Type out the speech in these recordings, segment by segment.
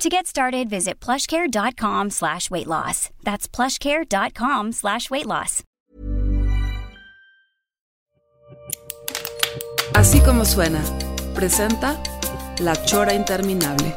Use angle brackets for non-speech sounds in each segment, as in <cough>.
To get started, visit plushcare.com slash weight loss. That's plushcare.com slash weight loss. Así como suena, presenta La Chora Interminable.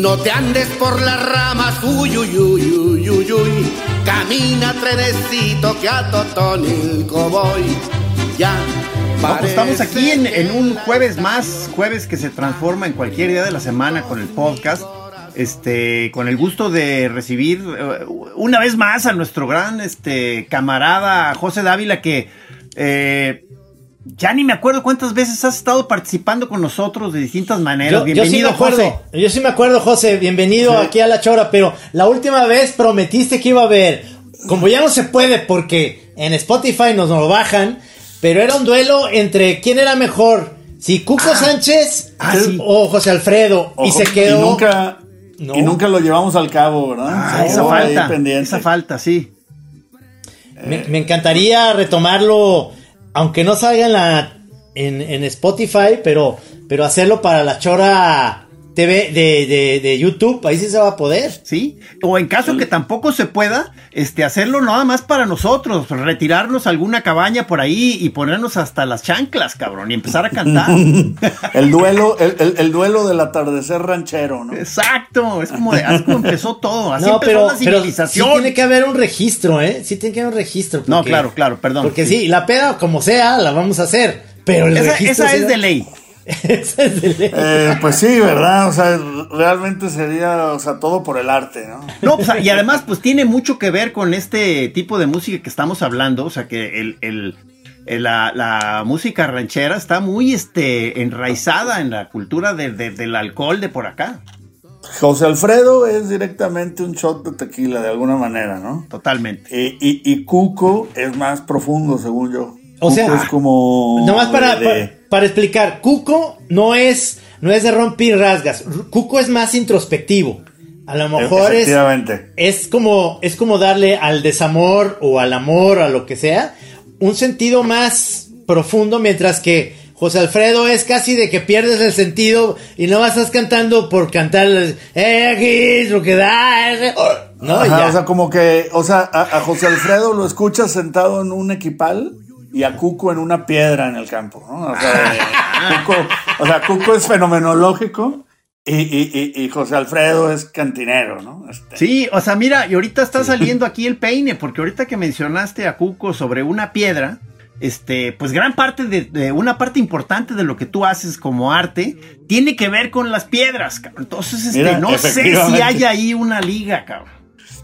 No te andes por las ramas, uy, uy, uy, uy, uy, uy. Camina trenecito que a Totonilco voy. Ya. No, pues estamos aquí en, un jueves más, jueves que se transforma en cualquier día de la semana con el podcast. Este, con el gusto de recibir eh, una vez más a nuestro gran este, camarada José Dávila, que eh, ya ni me acuerdo cuántas veces has estado participando con nosotros de distintas maneras. Yo, yo sí Bienvenido, me acuerdo, José. yo sí me acuerdo, José, bienvenido aquí a La Chora, pero la última vez prometiste que iba a haber, como ya no se puede porque en Spotify nos lo bajan, pero era un duelo entre quién era mejor, si Cuco Sánchez ah, sí. o José Alfredo, y se quedó... Y nunca, No. y nunca lo llevamos al cabo, ¿verdad? Ah, esa falta, esa falta, sí. Me, me encantaría retomarlo, aunque no salga en la en, en Spotify, pero, pero hacerlo para la Chora TV de, de, de YouTube, ahí sí se va a poder. ¿Sí? O en caso que tampoco se pueda, este, hacerlo nada más para nosotros, retirarnos a alguna cabaña por ahí y ponernos hasta las chanclas, cabrón, y empezar a cantar. <laughs> El duelo, el, el- el duelo del atardecer ranchero, ¿no? Exacto, es como, de- así como empezó todo, así no, empezó pero, la pero sí civilización. tiene que haber un registro, ¿eh? Sí tiene que haber un registro. No, porque- claro, claro, perdón. Porque sí, la peda, como sea, la vamos a hacer. Pero el Esa, registro. esa es da- de ley. Eh, pues sí, ¿verdad? O sea, realmente sería, o sea, todo por el arte, ¿no? No, pues, y además, pues tiene mucho que ver con este tipo de música que estamos hablando. O sea, que el, el- el- la, la música ranchera está muy este, enraizada en la cultura de- de- del alcohol de por acá. José Alfredo es directamente un shot de tequila, de alguna manera, ¿no? Totalmente. Y, y, y Cuco es más profundo, según yo. O sea, es como. Nomás para, de- para, para explicar, Cuco no es, no es de romper rasgas. Cuco es más introspectivo. A lo mejor es, es como, es como darle al desamor o al amor o a lo que sea un sentido más profundo, mientras que José Alfredo es casi de que pierdes el sentido y no estás cantando por cantar, eh, aquí es lo que da, eh". no, Ajá, ya. O sea, como que, o sea, a, a José Alfredo lo escuchas sentado en un equipal y a Cuco en una piedra en el campo, ¿no? O sea, eh, Cuco, o sea, Cuco es fenomenológico y, y, y, y José Alfredo es cantinero, ¿no? Este, Sí, o sea, mira, y ahorita está saliendo aquí el peine, porque ahorita que mencionaste a Cuco sobre una piedra, este, pues gran parte de, de- una parte importante de lo que tú haces como arte tiene que ver con las piedras, cabrón. Entonces, este, Mira, no sé si hay ahí una liga, cabrón.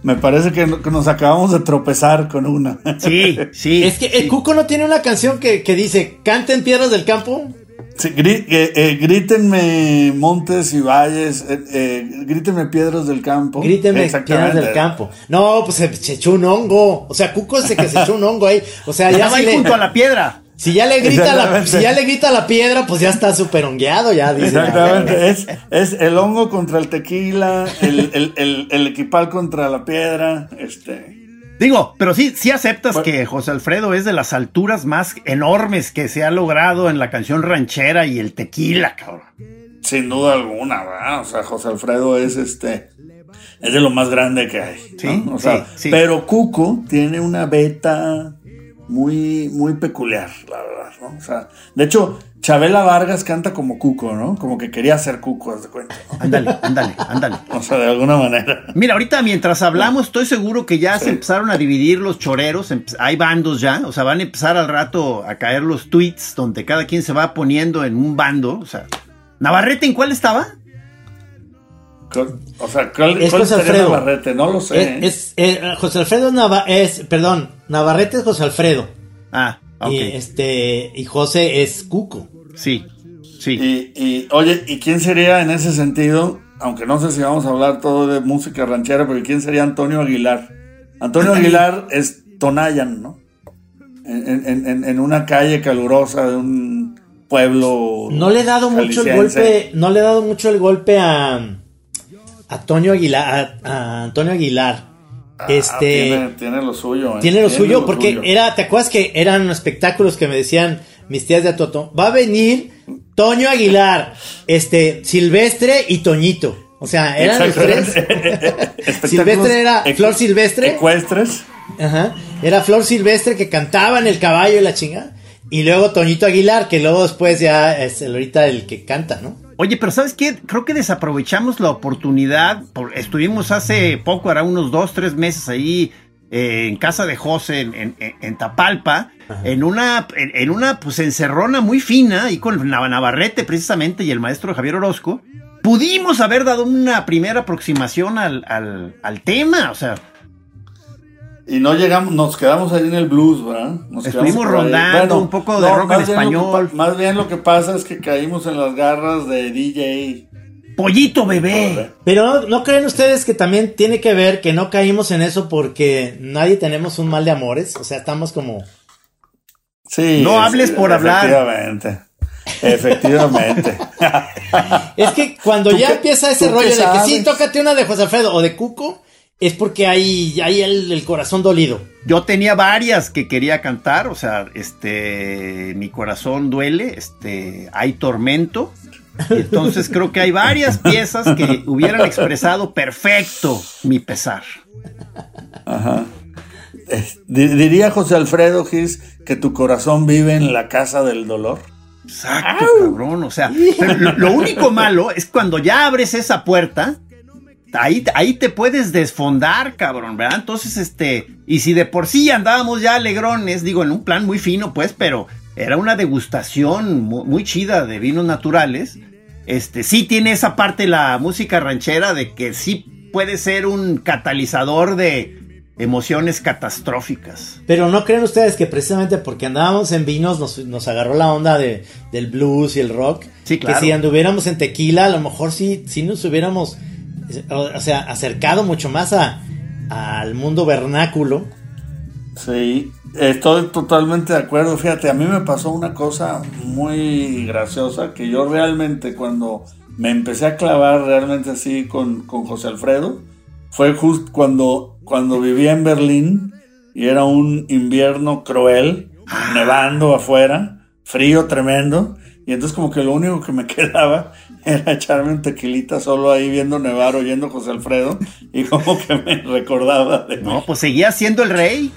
Me parece que, que nos acabamos de tropezar con una. Sí, sí. Es que el Cuco no tiene una canción que, que dice, canten piedras del campo. Sí, grí- eh, eh, grítenme montes y valles, eh, eh, grítenme piedras del campo. Grítenme Exactamente. piedras del campo. No, pues se, se echó un hongo. O sea, Cuco es el que se echó un hongo ahí. O sea, ya Estaba ahí le, junto a la piedra. Si ya le grita la, Exactamente. si ya le grita la piedra, pues ya está súper hongueado, ya dice. Exactamente, es, es el hongo contra el tequila, el, el, el, el equipal contra la piedra, este... Digo, pero sí, sí aceptas Bueno. que José Alfredo es de las alturas más enormes que se ha logrado en la canción ranchera y el tequila, cabrón. Sin duda alguna, ¿verdad? O sea, José Alfredo es este. Es de lo más grande que hay. ¿no? Sí, O sea, sí, sí. Pero Cuco tiene una beta muy, muy peculiar, la verdad, ¿no? O sea, de hecho, Chabela Vargas canta como Cuco, ¿no? Como que quería ser Cuco, haz de cuenta. ¿no? Ándale, ándale, ándale. <laughs> O sea, de alguna manera. Mira, ahorita mientras hablamos, estoy seguro que ya se empezaron a dividir los choreros. Hay bandos ya, o sea, van a empezar al rato a caer los tweets donde cada quien se va poniendo en un bando. O sea, Navarrete, ¿en cuál estaba? O sea, ¿cuál, Es cuál José sería Alfredo. Navarrete? No lo sé. ¿eh? Es, es, eh, José Alfredo Nava- es, perdón, Navarrete es José Alfredo. Ah, ok. Y este, y José es Cuco. Sí, sí. Y, y, oye, ¿y quién sería en ese sentido? Aunque no sé si vamos a hablar todo de música ranchera, pero ¿quién sería Antonio Aguilar? Antonio Aguilar es Tonayan, ¿no? En, en- en- en una calle calurosa de un pueblo. No le he dado mucho el golpe, no le he dado mucho el golpe a, a Toño Aguilar, a, a Antonio Aguilar. Ah, Este, tiene, tiene lo suyo. ¿eh? Tiene lo suyo, lo porque suyo. era, ¿te acuerdas que eran espectáculos que me decían mis tías de Atoto? Va a venir Toño Aguilar, este, Silvestre y Toñito. O sea, eran los tres. <laughs> Silvestre era Flor Silvestre. Ecuestres. Ajá. Era Flor Silvestre que cantaba en el caballo y la chinga. Y luego Toñito Aguilar, que luego después ya es el, ahorita el que canta, ¿no? Oye, pero ¿sabes qué? Creo que desaprovechamos la oportunidad. por- estuvimos hace poco, ahora unos dos, tres meses ahí eh, en casa de José, en, en- en Tapalpa, en una, en, en una pues encerrona muy fina, y con Nav- Navarrete precisamente y el maestro Javier Orozco. Pudimos haber dado una primera aproximación al, al, al tema, o sea, Y no llegamos, nos quedamos ahí en el blues, ¿verdad? Nos Estuvimos rondando un poco de rock en que español. pa- más bien lo que pasa es que caímos en las garras de DJ. pollito bebé. Pero ¿no, ¿no creen ustedes que también tiene que ver que no caímos en eso porque nadie tenemos un mal de amores? O sea, estamos como... Sí. No hables por hablar. Efectivamente. Efectivamente. <laughs> Es que cuando ¿Tú ya qué- empieza ese rollo de que sí, tócate una de José Alfredo o de Cuco, es porque hay, hay el, el corazón dolido. Yo tenía varias que quería cantar, o sea, este, mi corazón duele, este, hay tormento. Entonces creo que hay varias piezas que hubieran expresado perfecto mi pesar. Ajá. Eh, di- diría José Alfredo Gis que tu corazón vive en la casa del dolor. Exacto, cabrón. O sea, lo único malo es cuando ya abres esa puerta, ahí, ahí te puedes desfondar, cabrón, ¿verdad? Entonces, este, y si de por sí andábamos ya alegrones, digo, en un plan muy fino, pues, pero era una degustación mu- muy, chida de vinos naturales. Este, sí tiene esa parte la música ranchera de que sí puede ser un catalizador de emociones catastróficas. Pero no creen ustedes que precisamente porque andábamos en vinos nos, nos agarró la onda de, del blues y el rock. Sí, claro. Que si anduviéramos en tequila, a lo mejor sí, sí nos hubiéramos, o, sea, acercado mucho más a, al mundo vernáculo. Sí, estoy totalmente de acuerdo. Fíjate, a mí me pasó una cosa muy graciosa que yo realmente cuando me empecé a clavar realmente así con, con José Alfredo, fue justo cuando, cuando vivía en Berlín y era un invierno cruel, nevando afuera, frío tremendo. Y entonces como que lo único que me <laughs> quedaba era echarme un tequilita solo ahí viendo nevar, oyendo José Alfredo y como que me recordaba de No, pues seguía siendo el rey.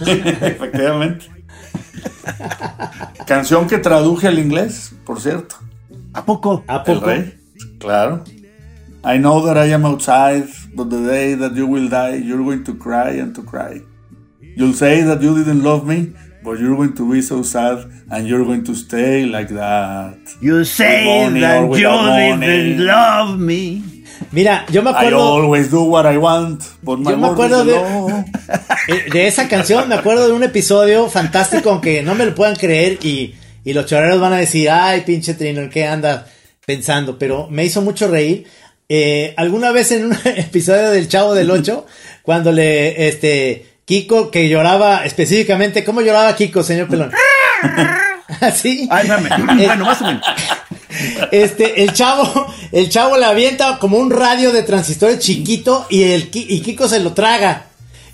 <laughs> Efectivamente. Canción que traduje al inglés, por cierto. ¿A poco? ¿A El poco? rey. Claro. I know that I am outside, but the day that you will die, you're going to cry and to cry. You'll say that you didn't love me, but you're going to be so sad and you're going to stay like that. You say that you didn't love me. Mira, yo me I acuerdo always do what I want, but my Yo me acuerdo de- <laughs> eh, de esa canción, me acuerdo de un episodio fantástico, aunque no me lo puedan creer y, y los choreros van a decir, ay, pinche Trino, ¿en qué anda pensando? Pero me hizo mucho reír. Eh, alguna vez en un <laughs> episodio del Chavo del 8, cuando le, este, Kiko, que lloraba específicamente, ¿cómo lloraba Kiko, señor Pelón? <laughs> Así. Ay, espérame. Bueno, más o menos. Este, el chavo, el chavo le avienta como un radio de transistores chiquito y el y Kiko se lo traga.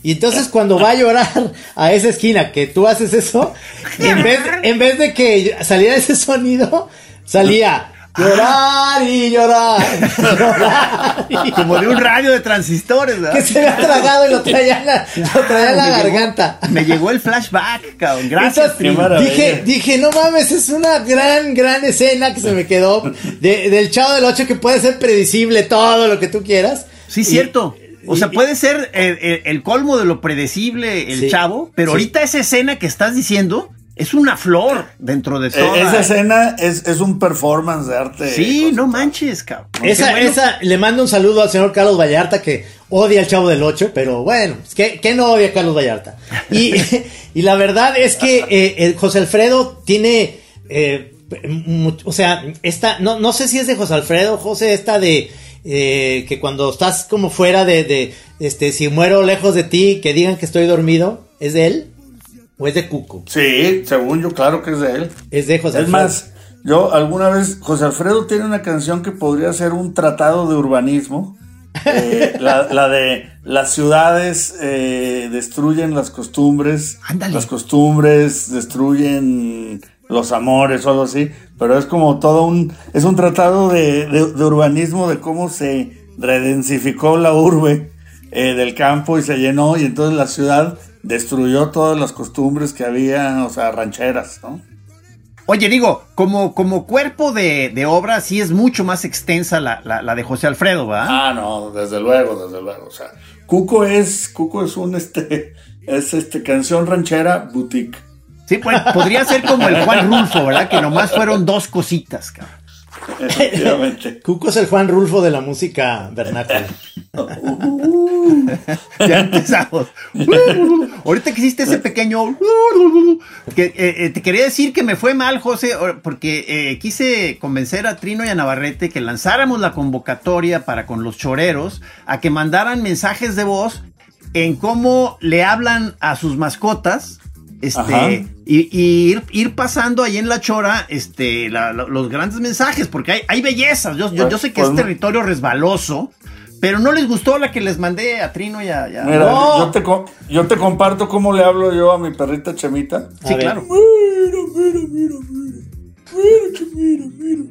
Y entonces cuando va a llorar a esa esquina que tú haces eso, en vez, en vez de que saliera ese sonido, salía llorar y llorar, llorar <laughs> y Como de un radio de transistores, ¿verdad? que se había tragado y lo traía en la, lo traía en la Me llegó- garganta. Me llegó el flashback, cabrón. Gracias, dije, dije, no mames, es una gran, gran escena que se me quedó de- del Chavo del 8 que puede ser predecible todo lo que tú quieras. Sí, Y- cierto. O sea, puede ser eh, eh, el colmo de lo predecible el Sí, chavo, pero sí. ahorita esa escena que estás diciendo es una flor dentro de Eh, todo. esa escena es, es un performance de arte. Sí, no manches, cabrón. Esa, bueno. esa, le mando un saludo al señor Carlos Vallarta que odia al Chavo del Ocho, pero bueno, ¿qué, qué no odia a Carlos Vallarta? Y, <laughs> y la verdad es que eh, el José Alfredo tiene, eh, o sea, esta, no, no sé si es de José Alfredo, José, esta de eh, que cuando estás como fuera de, de, este, si muero lejos de ti, que digan que estoy dormido, ¿es de él? ¿O es de Cuco? Sí, según yo, claro que es de él. Es de José Es Alfredo. más, yo alguna vez, José Alfredo tiene una canción que podría ser un tratado de urbanismo. Eh, la, la de las ciudades eh, destruyen las costumbres, Ándale. las costumbres destruyen los amores o algo así, pero es como todo un, es un tratado de, de- de urbanismo de cómo se redensificó la urbe eh, del campo y se llenó y entonces la ciudad destruyó todas las costumbres que había, o sea, rancheras, ¿no? Oye, digo, como, como cuerpo de, de obra, sí es mucho más extensa la, la, la de José Alfredo, ¿verdad? Ah, no, desde luego, desde luego. O sea, Cuco es, Cuco es un este, es este canción ranchera boutique. Sí, pues, podría ser como el Juan Rulfo, ¿verdad? Que nomás fueron dos cositas, cabrón. Efectivamente. <laughs> Cuco es el Juan Rulfo de la música vernácula. <laughs> <laughs> Ya empezamos. Ahorita que hiciste ese pequeño. Que, eh, eh, te quería decir que me fue mal, José, or- porque eh, quise convencer a Trino y a Navarrete que lanzáramos la convocatoria para con los choreros a que mandaran mensajes de voz en cómo le hablan a sus mascotas. Este, y, y ir, ir pasando ahí en la chora este, la- la- los grandes mensajes, porque hay, hay bellezas. Yo, yo, yo sé que Pues, es territorio resbaloso, pero no les gustó la que les mandé a Trino y a. y a- Mira, No. yo, te, co- yo te comparto cómo le hablo yo a mi perrita Chemita. Sí, claro. Mira, mira, mira, mira. Mira, mira.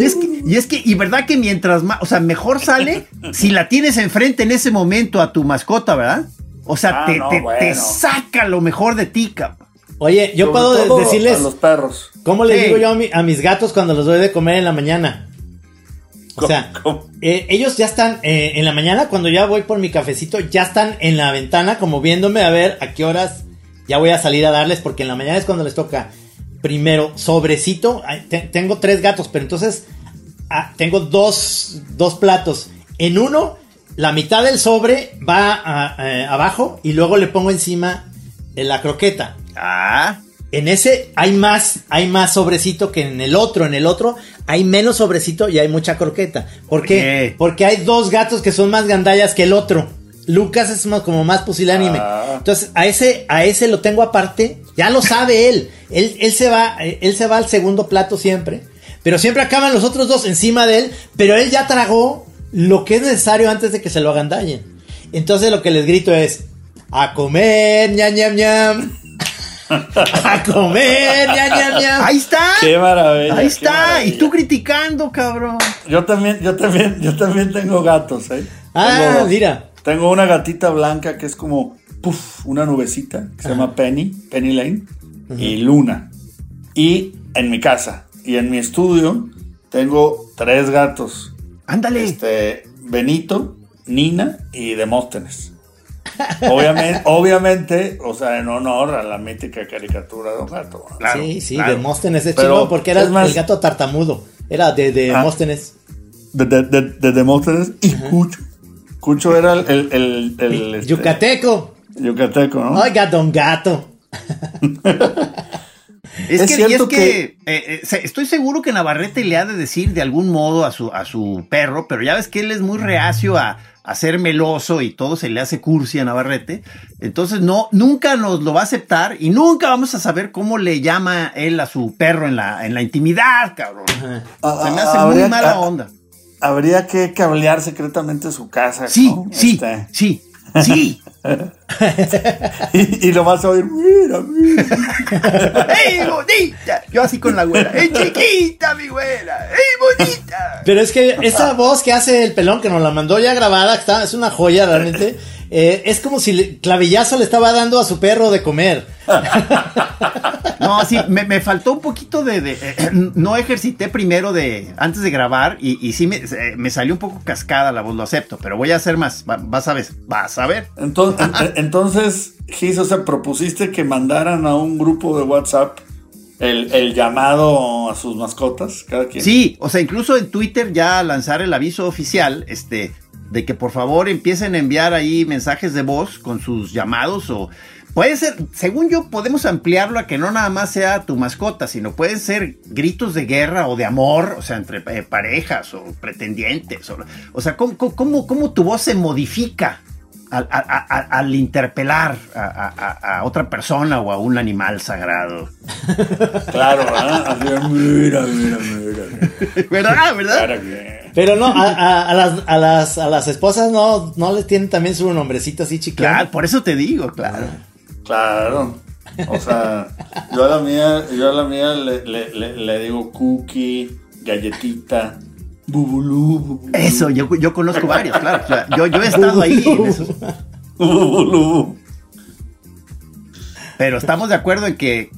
Y es, que, y es que, y verdad que mientras más, o sea, mejor sale si la tienes enfrente en ese momento a tu mascota, ¿verdad? O sea, Ah, te, no, te- bueno. te saca lo mejor de ti, cabrón. Oye, yo Sobre puedo decirles A los perros. cómo les Sí. digo yo a, mi- a mis gatos cuando los doy de comer en la mañana. O sea, <laughs> eh, ellos ya están eh, en la mañana cuando ya voy por mi cafecito, ya están en la ventana como viéndome a ver a qué horas ya voy a salir a darles porque en la mañana es cuando les toca primero sobrecito. Tengo tres gatos, pero entonces ah, tengo dos, dos platos. En uno, la mitad del sobre va a- eh, abajo y luego le pongo encima la croqueta. Ah, En ese hay más, hay más sobrecito que en el otro. En el otro hay menos sobrecito y hay mucha croqueta. ¿Por qué? qué? Porque hay dos gatos que son más gandallas que el otro. Lucas es más- como más pusilánime. Ah. Entonces, a ese, a ese lo tengo aparte. Ya lo sabe <laughs> él. Él, él se va, él se va al segundo plato siempre. Pero siempre acaban los otros dos encima de él. Pero él ya tragó lo que es necesario antes de que se lo agandallen. Entonces lo que les grito es, a comer, ñam, ñam, ñam. A comer, ñam, ñam, ñam. ahí está. Qué maravilla. Ahí está. maravilla. Y tú criticando, cabrón. Yo también, yo también, yo también tengo gatos, ¿eh? Ah, Tengo mira. Tengo una gatita blanca que es como puff, una nubecita que se llama Penny, Penny Lane, y Luna. Y en mi casa y en mi estudio tengo tres gatos. Ándale. Este, Benito, Nina y Demóstenes. Obviamente, obviamente, o sea, en honor a la mítica caricatura de un gato. ¿no? Claro, sí, sí, claro. Demóstenes es chido porque era más- el gato tartamudo. Era de, de Ah. Demóstenes. De, de, de- de Demóstenes y Cucho. Cucho era el, el, el- el, este, Yucateco. yucateco, ¿no? Oiga, don gato. <laughs> Es, Es que, y cierto es que, eh, eh, estoy seguro que Navarrete le ha de decir de algún modo a su, a su perro, pero ya ves que él es muy reacio a, a ser meloso y todo se le hace cursi a Navarrete. Entonces no, nunca nos lo va a aceptar y nunca vamos a saber cómo le llama él a su perro en la, en la intimidad, cabrón. Ah, Se me hace habría- muy mala onda. Habría que cablear secretamente su casa. Sí, ¿no? sí, Este, sí, sí. <laughs> y, y lo vas a oír, mira, mira. <laughs> ¡Ey, bonita! Yo así con la güera. ¡Ey, chiquita, mi güera! ¡Ey, bonita! Pero es que esa voz que hace el pelón que nos la mandó ya grabada, está, es una joya realmente. Eh, es como si le- clavillazo le estaba dando a su perro de comer. <laughs> No, sí, me, me faltó un poquito de, de- eh, no ejercité primero de antes de grabar y, y sí me, eh, me salió un poco cascada la voz, lo acepto, pero voy a hacer más, Va- vas a ver, vas a ver. Entonces, entonces Gis, o sea, propusiste que mandaran a un grupo de WhatsApp el, el llamado a sus mascotas, cada quien. Sí, o sea, incluso en Twitter ya lanzar el aviso oficial, este, de que por favor empiecen a enviar ahí mensajes de voz con sus llamados o puede ser, según yo, podemos ampliarlo a que no nada más sea tu mascota, sino pueden ser gritos de guerra o de amor, o sea, entre eh, parejas o pretendientes, o, o sea, ¿cómo, cómo, cómo tu voz se modifica? Al, a- a- a- al interpelar a, a- a- a otra persona o a un animal sagrado. <laughs> Claro, ¿verdad? Así, mira, mira, mira. ¿Verdad? ¿Verdad? Claro que- Pero no, a, a- a las, a, las, a las esposas no, no les tienen también su nombrecito así chiclán. Claro, por eso te digo, claro. Claro. O sea, yo a la mía, yo a la mía le, le- le- le digo cookie, galletita, bubulú, bubulú, Eso, yo, yo conozco varios, claro. Yo, yo he estado ahí. en esos. bubulú. pero estamos de acuerdo en que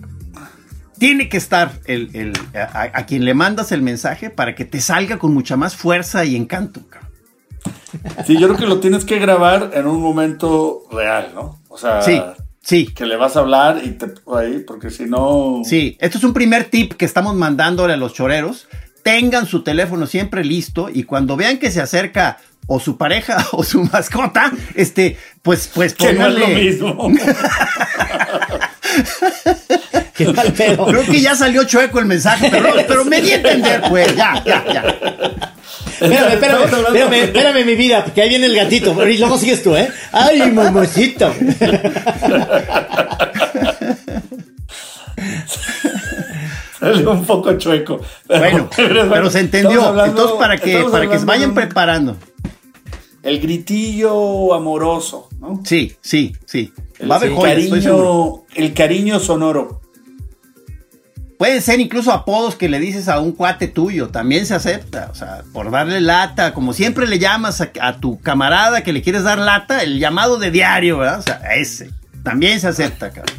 tiene que estar el, el- a, a quien le mandas el mensaje para que te salga con mucha más fuerza y encanto. cabrón. Sí, yo creo que lo tienes que grabar en un momento real, ¿no? O sea, Sí, sí, que le vas a hablar y te ahí, porque si no. sí. Esto es un primer tip que estamos mandándole a los choreros. Tengan su teléfono siempre listo y cuando vean que se acerca o su pareja <laughs> o su mascota, este, pues, pues Que no es lo pónganle- mismo. <laughs> Qué mal pedo. Creo que ya salió chueco el mensaje, pero, pero me di a entender, pues, ya, ya, ya. Espérame, espérame, espérame, espérame, mi vida, porque ahí viene el gatito. Y luego sigues tú, ¿eh? ¡Ay, mamacita! <laughs> Salió un poco chueco. Pero- Bueno, <laughs> pero se entendió. hablando- Entonces, para que, para que se vayan un- preparando. El gritillo amoroso, ¿no? Sí, sí, sí. El, Va a haber el joyas, cariño, el cariño sonoro. Pueden ser incluso apodos que le dices a un cuate tuyo, también se acepta. O sea, por darle lata, como siempre le llamas a, a tu camarada que le quieres dar lata, el llamado de diario, ¿verdad? O sea, ese. También se acepta, cabrón.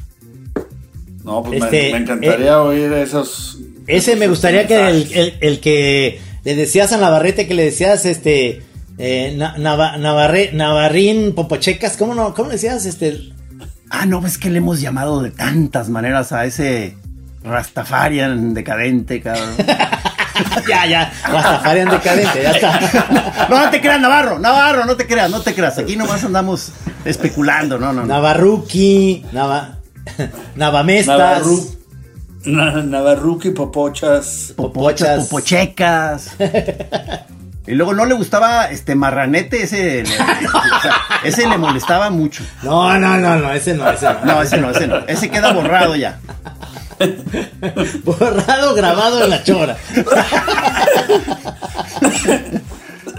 No, pues me- Este, me, encantaría oír esos. Ese me gustaría que el, el- el que le decías a Navarrete, que le decías, este, eh, Na- Nava- Navarre- Navarrín Popochecas, ¿cómo no? ¿Cómo le decías, este? Ah, no, es que le hemos llamado de tantas maneras a ese Rastafarian decadente, cabrón. <laughs> ya, ya, Rastafarian decadente, ya está. <laughs> No, no te creas, Navarro, Navarro, no te creas, no te creas. Aquí nomás andamos especulando, no, no, no. Navarruki, Nava, <laughs> Navamestas. Navarru, Na- Navarruki, Popochas. Popochas, popochecas. <laughs> Y luego no le gustaba este marranete, ese, le, <laughs> o sea, ese le molestaba mucho. No, no, no, no, ese no, ese no. No, ese no, ese no. Ese queda borrado ya. Borrado, grabado en la chora.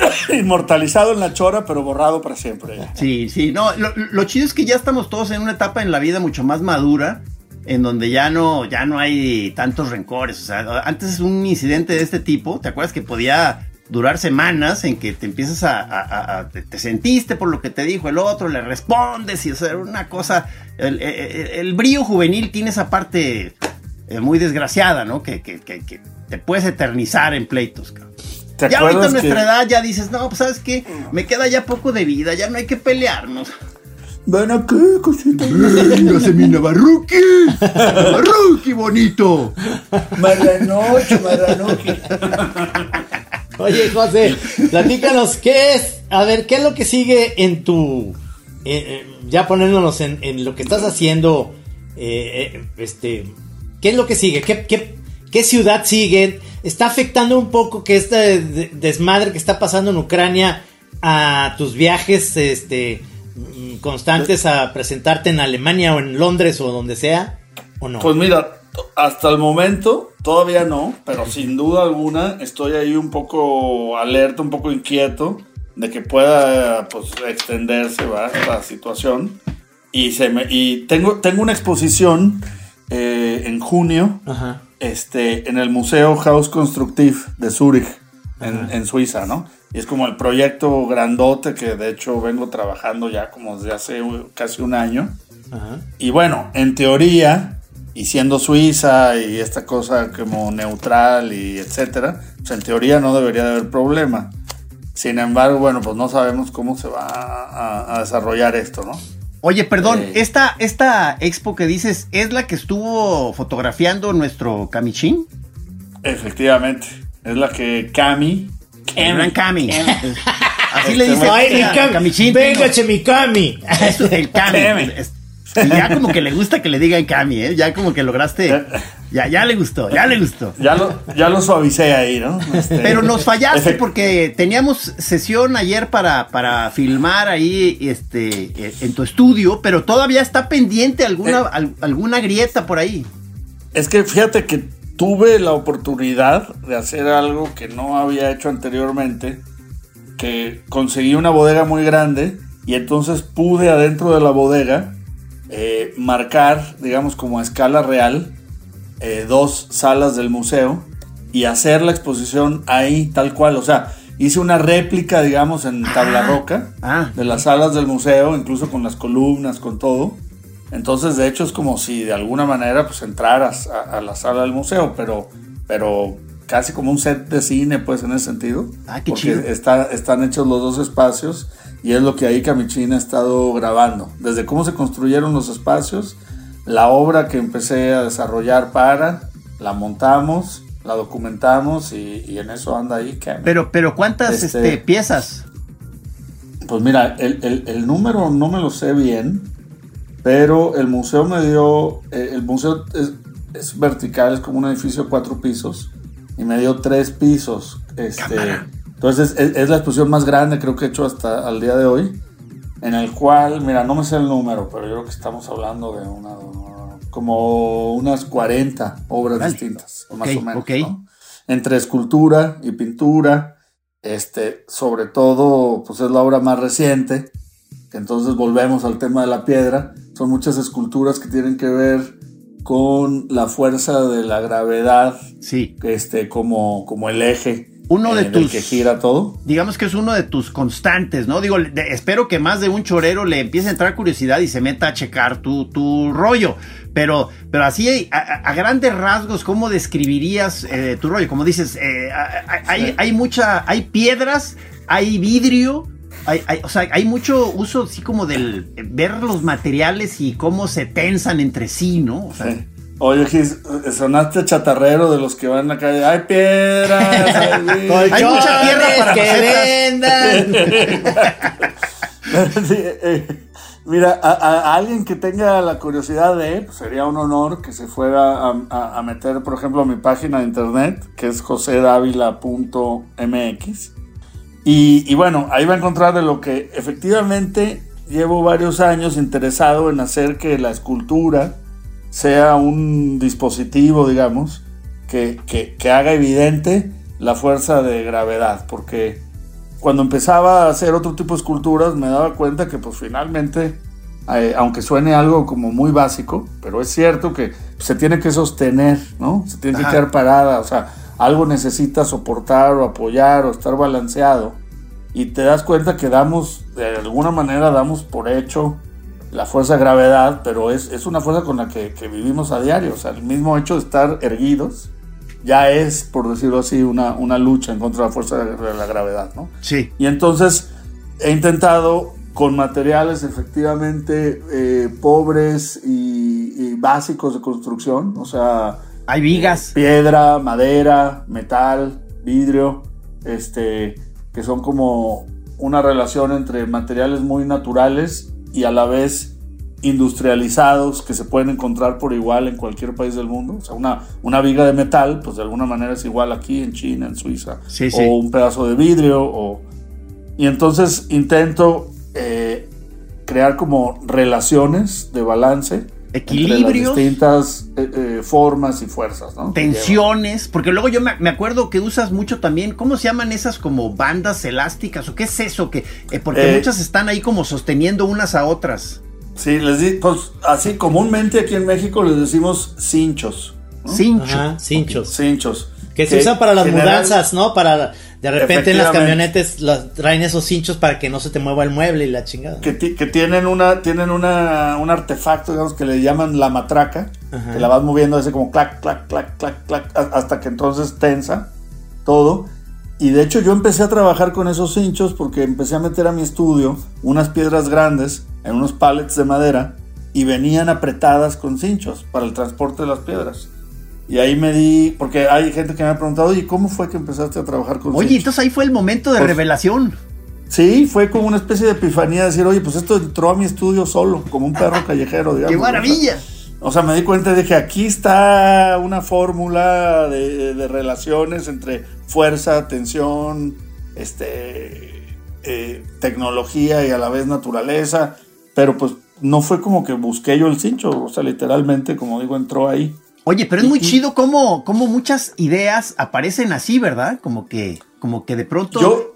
<coughs> Inmortalizado en la chora, pero borrado para siempre. Sí, sí. No, lo, lo chido es que ya estamos todos en una etapa en la vida mucho más madura. En donde ya no, ya no hay tantos rencores. O sea, antes un incidente de este tipo, ¿te acuerdas que podía durar semanas en que te empiezas a, a- a- te, te sentiste por lo que te dijo el otro, le respondes y o sea, una cosa, el, el- el brío juvenil tiene esa parte eh, muy desgraciada, ¿no? Que, que- que- que te puedes eternizar en pleitos. cabrón. ¿Te Ya ahorita a acuerdas nuestra que- edad ya dices, no, pues sabes qué, me queda ya poco de vida, ya no hay que pelearnos. Ven aquí, cosita. Véngase mi Navarruki, Navarruki bonito. Marranoche, marranoche. Oye, José, platícanos, ¿qué es? A ver, ¿qué es lo que sigue en tu. eh, eh, ya poniéndonos en, en lo que estás haciendo, eh, eh, este. ¿Qué es lo que sigue? ¿Qué, qué, qué ciudad sigue? ¿Está afectando un poco que este de- desmadre que está pasando en Ucrania a tus viajes este, constantes a presentarte en Alemania o en Londres o donde sea? ¿O no? Pues mira, hasta el momento todavía no, pero sin duda alguna estoy ahí un poco alerta, un poco inquieto de que pueda pues, extenderse ¿va? esta situación. Y, se me, y tengo, tengo una exposición eh, en junio Ajá. Este, en el Museo Haus Constructiv de Zurich, en, en Suiza, ¿no? Y es como el proyecto grandote que de hecho vengo trabajando ya como desde hace casi un año. Y bueno, en teoría, y siendo Suiza y esta cosa como neutral y etcétera, pues en teoría no debería de haber problema. Sin embargo, bueno, pues no sabemos cómo se va a, a desarrollar esto, ¿no? Oye, perdón, eh, esta, esta expo que dices, ¿es la que estuvo fotografiando nuestro Camichín? Efectivamente, es la que Cami. Gran Cami. <laughs> Así le dice. Ay, mi Cami. Venga, mi Cami. el Cami. Y ya como que le gusta que le digan Cami, ¿eh? Ya como que lograste. Ya, ya le gustó, ya le gustó. Ya lo, ya lo suavicé ahí, ¿no? Este, Pero nos fallaste porque teníamos sesión ayer para, para filmar ahí este, eh, en tu estudio, pero todavía está pendiente alguna, eh. alguna grieta por ahí. Es que fíjate que tuve la oportunidad de hacer algo que no había hecho anteriormente, que conseguí una bodega muy grande y entonces pude adentro de la bodega eh, marcar, digamos, como a escala real, eh, dos salas del museo y hacer la exposición ahí tal cual. O sea, hice una réplica, digamos, en tabla roca ah. de las salas del museo, incluso con las columnas, con todo. Entonces, de hecho, es como si de alguna manera pues entraras a, la sala del museo, pero, pero casi como un set de cine, pues, en ese sentido. Ah, qué porque Está, están hechos los dos espacios y es lo que ahí Camichín ha estado grabando. Desde cómo se construyeron los espacios, la obra que empecé a desarrollar para, la montamos, la documentamos y, en eso anda ahí. Pero, pero ¿cuántas este, este, piezas? Pues mira, el, número no me lo sé bien, pero el museo me dio, eh, el museo es, vertical, es como un edificio de cuatro pisos y me dio tres pisos. Este, entonces es, la exposición más grande creo que he hecho hasta al día de hoy, en el cual, mira, no me sé el número, pero yo creo que estamos hablando de una, como unas 40 obras distintas, más o menos. Entre escultura y pintura, este, sobre todo, pues es la obra más reciente, entonces volvemos al tema de la piedra. Son muchas esculturas que tienen que ver con la fuerza de la gravedad, sí. este, como, como el eje uno de tus que gira todo. Digamos que es uno de tus constantes, ¿no? Digo, espero que más de un chorero le empiece a entrar curiosidad y se meta a checar tu, tu rollo. Pero, pero así a, grandes rasgos, ¿cómo describirías eh, tu rollo? Como dices, eh, hay, hay mucha, hay piedras, hay vidrio, hay, o sea, hay mucho uso así como del ver los materiales y cómo se tensan entre sí, ¿no? O sea, Oye, sonaste chatarrero de los que van a la calle. ¡Hay piedras! <laughs> hay mucha tierra para que vendan. <laughs> Eh, mira, a, alguien que tenga la curiosidad de, pues sería un honor que se fuera a, meter, por ejemplo, a mi página de internet, que es josedavila.mx. Y, y bueno, ahí va a encontrar de lo que efectivamente llevo varios años interesado en hacer que la escultura sea un dispositivo, digamos, que, haga evidente la fuerza de gravedad, porque cuando empezaba a hacer otro tipo de esculturas me daba cuenta que pues finalmente, eh, aunque suene algo como muy básico, pero es cierto que se tiene que sostener, ¿no? Se tiene que quedar parada, o sea, algo necesita soportar o apoyar o estar balanceado. Y te das cuenta que damos, de alguna manera damos por hecho la fuerza de gravedad, pero es, es una fuerza con la que, vivimos a diario. O sea, el mismo hecho de estar erguidos ya es, por decirlo así, una, una lucha en contra de la fuerza de la gravedad, ¿no? Sí. Y entonces he intentado con materiales efectivamente eh, pobres y, básicos de construcción, o sea... Hay vigas. piedra, madera, metal, vidrio, este, que son como una relación entre materiales muy naturales y a la vez industrializados que se pueden encontrar por igual en cualquier país del mundo. O sea, una, una viga de metal, pues de alguna manera es igual aquí en China, en Suiza. O un pedazo de vidrio. O... Y entonces intento eh, crear como relaciones de balance equilibrios, distintas eh, eh, formas y fuerzas, ¿no? Tensiones, porque luego yo me, acuerdo que usas mucho también, ¿cómo se llaman esas como bandas elásticas o qué es eso? Que eh, porque muchas están ahí como sosteniendo unas a otras. Sí, les digo, pues así comúnmente aquí en México les decimos cinchos. Cinchos. cinchos. Cinchos. Que se usan para las mudanzas, ¿no? Para de repente en las camionetas las- traen esos cinchos para que no se te mueva el mueble y la chingada. que, ti- que tienen una tienen una un artefacto digamos que le llaman la matraca Ajá. que la vas moviendo así como clac clac clac clac clac hasta que entonces tensa todo y de hecho yo empecé a trabajar con esos cinchos porque empecé a meter a mi estudio unas piedras grandes en unos pallets de madera y venían apretadas con cinchos para el transporte de las piedras y ahí me di porque hay gente que me ha preguntado y cómo fue que empezaste a trabajar con Oye, cinchos?" entonces ahí fue el momento de Pues- revelación. Sí, fue como una especie de epifanía, decir, oye, pues esto entró a mi estudio solo, como un perro <laughs> callejero, digamos. ¡Qué maravilla! O sea, me di cuenta de que aquí está una fórmula de, de relaciones entre fuerza, tensión, este, eh, tecnología y a la vez naturaleza, pero pues no fue como que busqué yo el cincho, o sea, literalmente, como digo, entró ahí. Oye, pero es muy chido cómo, cómo muchas ideas aparecen así, ¿verdad? Como que, como que de pronto. Yo,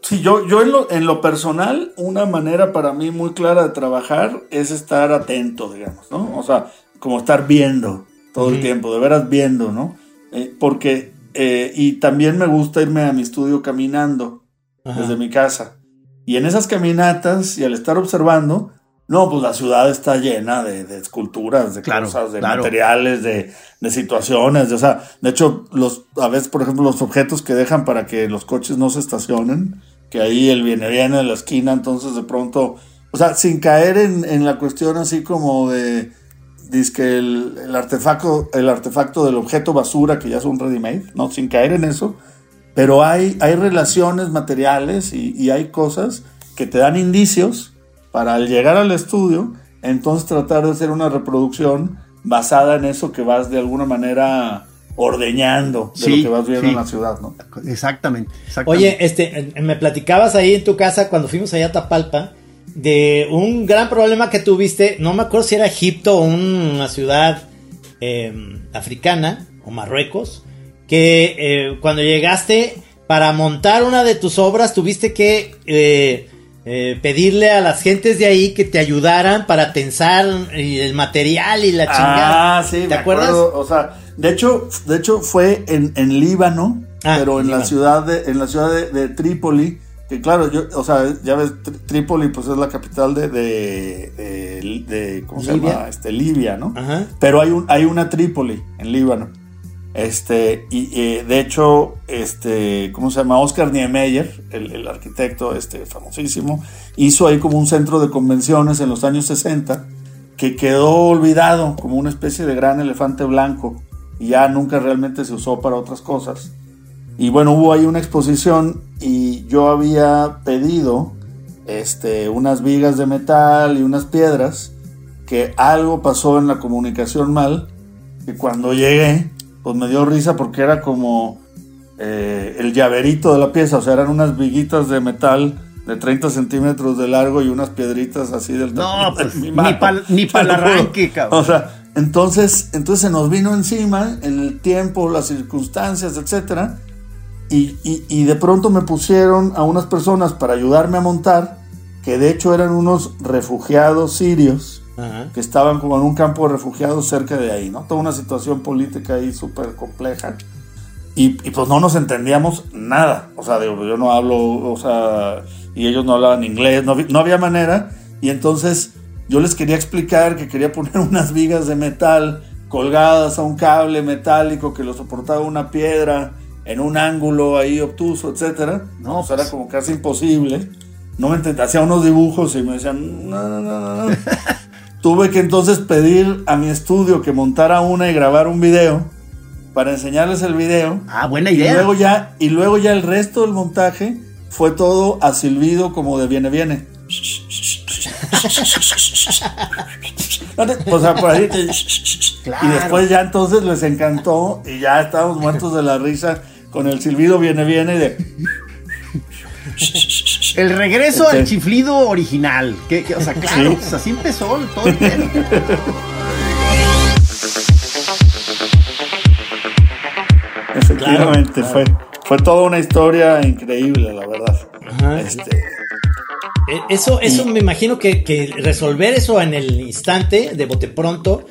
sí, yo, yo en, lo, en lo personal, una manera para mí muy clara de trabajar es estar atento, digamos, ¿no? O sea, como estar viendo todo el tiempo, de veras viendo, ¿no? Eh, porque, eh, y también me gusta irme a mi estudio caminando Ajá. desde mi casa. Y en esas caminatas y al estar observando, no, pues la ciudad está llena de, de esculturas, de Claro, cosas, de claro. materiales, de, de situaciones. De, o sea, de hecho, los, a veces, por ejemplo, los objetos que dejan para que los coches no se estacionen, que ahí el viene viene de la esquina, entonces de pronto, o sea, sin caer en, en la cuestión así como de, que el, el artefacto, el artefacto del objeto basura, que ya es un ready-made, ¿no? Sin caer en eso, pero hay, hay relaciones materiales y, y hay cosas que te dan indicios para al llegar al estudio, entonces tratar de hacer una reproducción basada en eso que vas de alguna manera ordeñando de Sí, lo que vas viendo sí. en la ciudad, ¿no? Exactamente, exactamente. Oye, este, me platicabas ahí en tu casa cuando fuimos allá a Tapalpa de un gran problema que tuviste, no me acuerdo si era Egipto o una ciudad eh, africana o Marruecos, que eh, cuando llegaste para montar una de tus obras tuviste que eh, eh, pedirle a las gentes de ahí que te ayudaran para tensar y el material y la chingada. Ah, sí, ¿Te me acuerdas? acuerdo, O sea, de hecho, de hecho fue en, en Líbano, Ah, pero en la ciudad de, en la ciudad de, de Trípoli, que claro, yo, o sea, ya ves, Trípoli pues es la capital de, de, de- de- ¿cómo se Libia. llama? Este, Libia, ¿no? Ajá. Pero hay un, hay una Trípoli en Líbano. Este, y eh, de hecho, este, ¿cómo se llama? Oscar Niemeyer, el, el arquitecto este, famosísimo, hizo ahí como un centro de convenciones en los años 60 que quedó olvidado como una especie de gran elefante blanco y ya nunca realmente se usó para otras cosas. Y bueno, hubo ahí una exposición y yo había pedido este, unas vigas de metal y unas piedras que algo pasó en la comunicación mal y cuando llegué pues me dio risa porque era como eh, el llaverito de la pieza, o sea, eran unas viguitas de metal de 30 centímetros de largo y unas piedritas así del No, tamaño de pues, mi ni lo juro. arranque, cabrón. O sea, entonces, entonces se nos vino encima el tiempo, las circunstancias, etcétera. Y, y- y de pronto me pusieron a unas personas para ayudarme a montar, que de hecho eran unos refugiados sirios Ajá. que estaban como en un campo de refugiados cerca de ahí, ¿no? Toda una situación política ahí súper compleja. Y, y pues no nos entendíamos nada. O sea, digo, yo no hablo, o sea, y ellos no hablaban inglés, no, había manera. Y entonces yo les quería explicar que quería poner <laughs> unas vigas de metal colgadas a un cable metálico que lo soportaba una piedra en un ángulo ahí obtuso, etcétera. No, No, pues era como casi imposible. No me entendía, hacía unos dibujos y me decían, no, no, no, no. <laughs> Tuve que entonces pedir a mi estudio que montara una y grabar un video para enseñarles el video. Ah, buena Y idea. luego ya, y luego ya el resto del montaje fue todo a silbido como de viene, viene. O sea, por ahí. Y después ya entonces les encantó y ya estábamos muertos de la risa con el silbido viene, viene y de. El regreso al chiflido original. Que, que- o sea, claro, Sí. pues así empezó todo el pedo. Efectivamente, fue, fue toda una historia increíble, la verdad. Ajá. Este, Eh, Eso, eso me imagino que, que resolver eso en el instante, de bote pronto,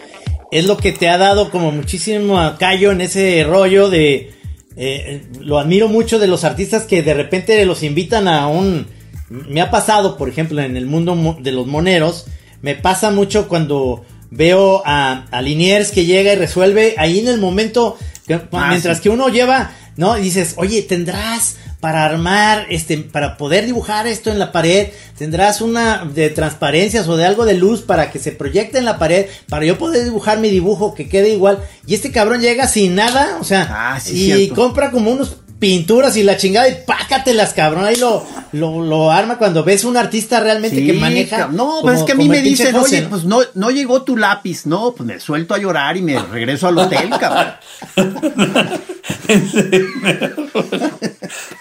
es lo que te ha dado como muchísimo callo en ese rollo de, eh, lo admiro mucho de los artistas que de repente los invitan a un... Me ha pasado, por ejemplo, en el mundo de los moneros, me pasa mucho cuando veo a, a Liniers que llega y resuelve ahí en el momento, ah, mientras que uno lleva, ¿no? Y dices, oye, tendrás para armar, este, para poder dibujar esto en la pared, tendrás una de transparencias o de algo de luz para que se proyecte en la pared, para yo poder dibujar mi dibujo que quede igual. Y este cabrón llega sin nada, o sea, ah, y compra como unos pinturas y la chingada y pácatelas, cabrón. Ahí lo, lo, arma cuando ves un artista realmente que maneja. No, pues es que a mí me dicen, oye, pues no, no llegó tu lápiz. No, pues me suelto a llorar y me regreso al hotel, <laughs> cabrón. <laughs>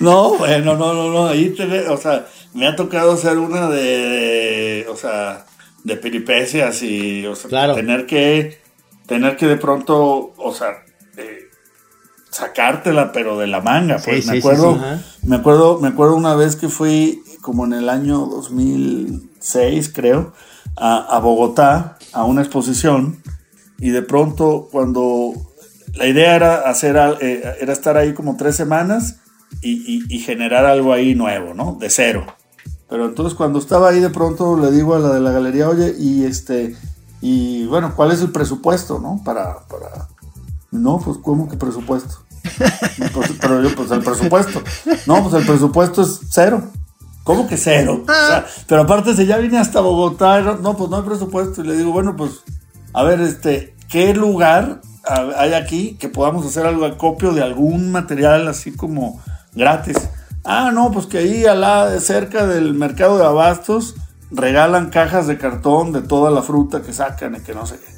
no, bueno, no, no, no. Ahí te, o sea, me ha tocado hacer una de, o sea, de peripecias y, o sea, tener que, tener que de pronto, o sea, sacártela, pero de la manga. Pues me acuerdo, me acuerdo, me acuerdo una vez que fui como en el año 2006, creo, a, Bogotá a una exposición y de pronto cuando la idea era hacer, eh, era estar ahí como tres semanas y, generar algo ahí nuevo, ¿no? De cero. Pero entonces cuando estaba ahí de pronto le digo a la de la galería, oye, y este, y bueno, ¿cuál es el presupuesto, no? Para, para, no, pues ¿cómo que presupuesto? Pues, pero yo, pues el presupuesto. No, pues el presupuesto es cero. ¿Cómo que cero? Ah. pero aparte, si ya vine hasta Bogotá, no, pues no hay presupuesto. Y le digo, bueno, pues, a ver, este, ¿qué lugar hay aquí que podamos hacer algo acopio de algún material así como gratis? Ah, no, pues que ahí al lado, cerca del mercado de abastos regalan cajas de cartón de toda la fruta que sacan y que no sé qué.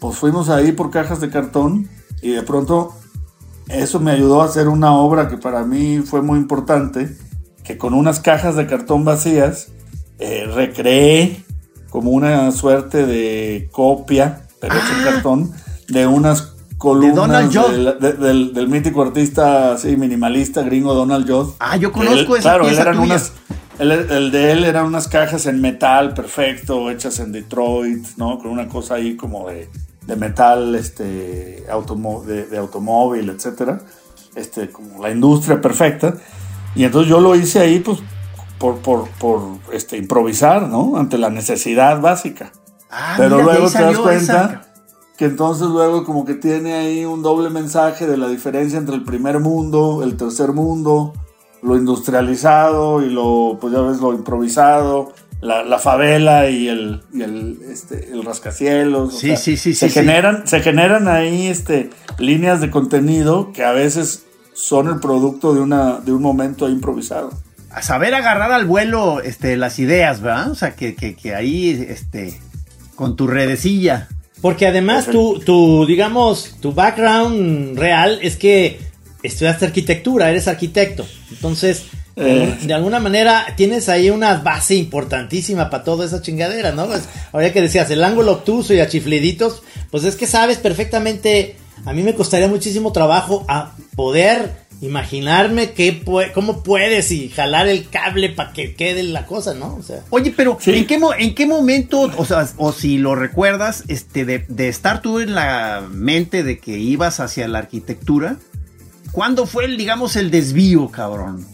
Pues fuimos ahí por cajas de cartón y de pronto eso me ayudó a hacer una obra que para mí fue muy importante, que con unas cajas de cartón vacías eh, recreé como una suerte de copia, pero en ah. cartón, de unas columnas del, mítico artista así, minimalista gringo Donald Judd. Ah, yo conozco esa Claro, eran unas, el, el, de él eran unas cajas en metal perfecto, hechas en Detroit, ¿no? Con una cosa ahí como de de metal, este, de, automóvil, etcétera, este, como la industria perfecta. Y entonces yo lo hice ahí, pues, por, por, por este, improvisar, ¿no? Ante la necesidad básica. Ah, Pero luego te das cuenta que entonces luego como que tiene ahí un doble mensaje de la diferencia entre el primer mundo, el tercer mundo, lo industrializado y lo, pues ya ves, lo improvisado la, favela y el, y el, este, el rascacielos. Sí, sí, sí, se generan, Se generan ahí este, líneas de contenido que a veces son el producto de, una, de un momento improvisado. A saber agarrar al vuelo este, las ideas, ¿verdad? O sea, que, que, ahí, este, con tu redecilla. Porque además tu, tu, digamos, tu background real es que estudiaste arquitectura, eres arquitecto. Entonces, eh. De alguna manera tienes ahí una base importantísima para toda esa chingadera, ¿no? Pues, ahora que decías el ángulo obtuso y achifliditos, pues es que sabes perfectamente, a mí me costaría muchísimo trabajo a poder imaginarme qué cómo puedes y jalar el cable para que quede la cosa, ¿no? O sea, Oye, pero ¿en, qué ¿en qué momento, o sea, o si lo recuerdas, este, de, de estar tú en la mente de que ibas hacia la arquitectura, ¿cuándo fue, digamos, el desvío, cabrón?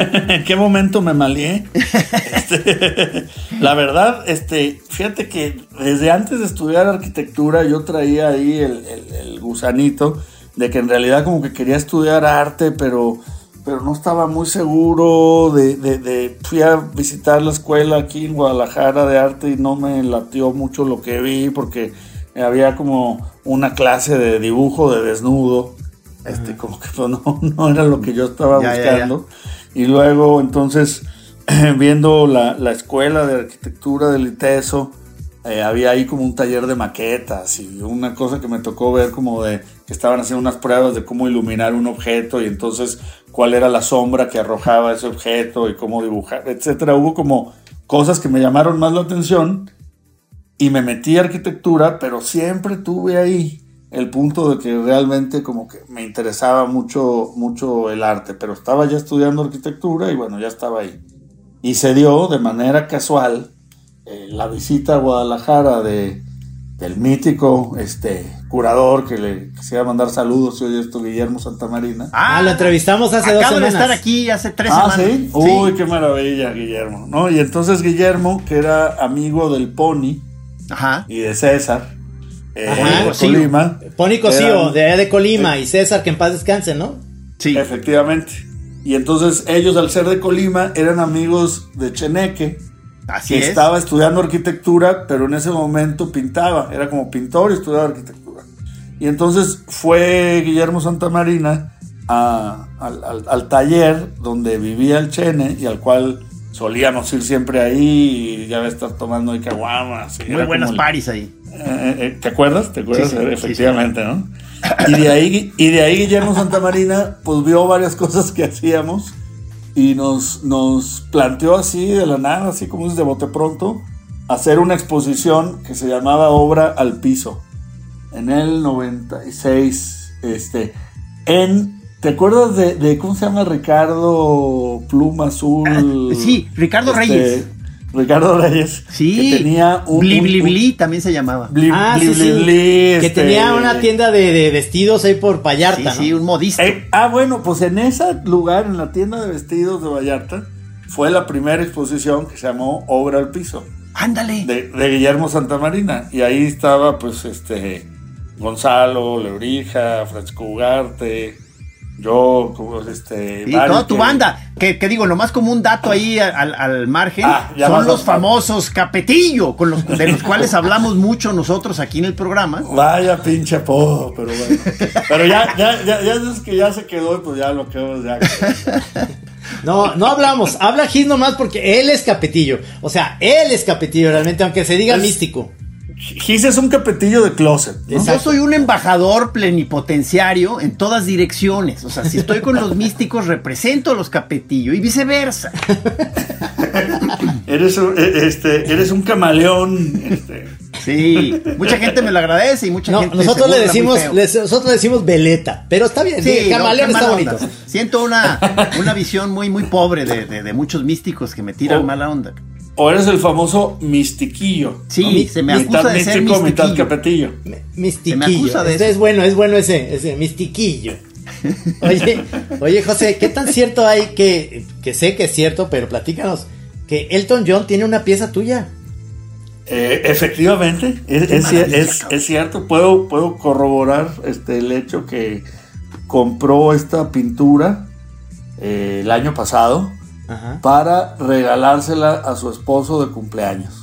¿En <laughs> qué momento me malié? Este, <laughs> la verdad, este, fíjate que desde antes de estudiar arquitectura yo traía ahí el, gusanito de que en realidad como que quería estudiar arte, pero, pero no estaba muy seguro de, Fui a visitar la escuela aquí en Guadalajara de arte y no me latió mucho lo que vi porque había como una clase de dibujo de desnudo. Este, como que pues, <laughs> no, no era lo que yo estaba buscando. Y luego, entonces, <clears throat> viendo la, escuela de arquitectura del ITESO, eh, había ahí como un taller de maquetas y una cosa que me tocó ver como de que estaban haciendo unas pruebas de cómo iluminar un objeto y entonces cuál era la sombra que arrojaba ese objeto y cómo dibujar, etcétera. Hubo como cosas que me llamaron más la atención y me metí a arquitectura, pero siempre tuve ahí el punto de que realmente como que me interesaba mucho, mucho el arte, pero estaba ya estudiando arquitectura y bueno, ya estaba ahí. Y se dio de manera casual eh, la visita a Guadalajara de, del mítico este, curador que le quisiera mandar saludos, si oye esto, Guillermo Santamarina. Ah, lo entrevistamos hace dos Acabo de semanas. estar aquí hace tres Ah, semanas. ¿sí? Uy, qué maravilla, Guillermo. ¿no? Y entonces Guillermo, que era amigo del Pony Ajá. y de César, eh, de Cosío. Colima. Pony Cosío, eran- de allá de Colima, y César, que en paz descanse, ¿no? Sí. Efectivamente. Y entonces ellos, al ser de Colima, eran amigos de Cheneque, Así que es. estaba estudiando arquitectura, pero en ese momento pintaba, era como pintor y estudiaba arquitectura. Y entonces fue Guillermo Santamarina a- al, al- al taller donde vivía el Chene y al cual solíamos ir siempre ahí y ya estar tomando caguamas. Muy buenas paris ahí. eh, eh, ¿Te acuerdas? ¿Te acuerdas? Sí, sí, sí, Efectivamente, ¿no? Y de ahí, y de ahí Guillermo Santamarina pues vio varias cosas que hacíamos y nos, nos planteó así de la nada, así como es de bote pronto, hacer una exposición que se llamaba Obra al Piso. En el 96, este, en... ¿Te acuerdas de, de cómo se llama Ricardo Pluma Azul? Ah, sí, Ricardo Este, Reyes. Ricardo Reyes. Sí. Que tenía un... Bli, Bli, un- Bli también se llamaba. Bli- Ah, bli- sí, sí. bli- Que este- tenía una tienda de, de vestidos ahí por Sí, Vallarta, sí, ¿no? un modisto. Eh, ah, bueno, pues en ese lugar, en la tienda de vestidos de Vallarta, fue la primera exposición que se llamó Obra al Piso, Ándale. de, de Guillermo Santamarina. Y ahí estaba, pues, este, Gonzalo, Lebrija, Francisco Ugarte, yo, como, este... Y toda tu que- banda. Que, que digo, nomás como un dato ahí al, al margen, Ah, son a- los famosos Capetillo, con los, de los cuales hablamos mucho nosotros aquí en el programa. Vaya pinche apodo, pero bueno. Pero ya, ya, ya, ya es que ya se quedó, pues ya lo quedó ya. No, no hablamos. Habla Gis nomás porque él es capetillo. O sea, él es capetillo realmente, aunque se diga Es- místico. Gis es un capetillo de closet. Yo soy un embajador plenipotenciario en todas direcciones. O sea, si estoy con los místicos, represento a los Capetillo y viceversa. <laughs> Eres, un- eh, este, eres un camaleón. Este. Sí, mucha gente me lo agradece y mucha No, gente nosotros le decimos, les- nosotros le decimos veleta, pero está bien, sí, Sí, no, camaleón está bonito. onda. Siento una, una visión muy, muy pobre de, de- de muchos místicos que me tiran Oh. mala onda. O eres el famoso mistiquillo. Sí, se me mitad acusa de ser místico, mitad mistiquillo. capetillo. Mi- Se me Mistiquillo. acusa de eso. es bueno, es bueno ese, ese mistiquillo. <laughs> Oye, oye, José, ¿qué tan cierto hay que, que sé que es cierto, pero platícanos, que Elton John tiene una pieza tuya? Eh, efectivamente, es, es es cierto. Puedo, puedo corroborar este, el hecho que compró esta pintura eh, el año pasado Ajá. para regalársela a su esposo de cumpleaños.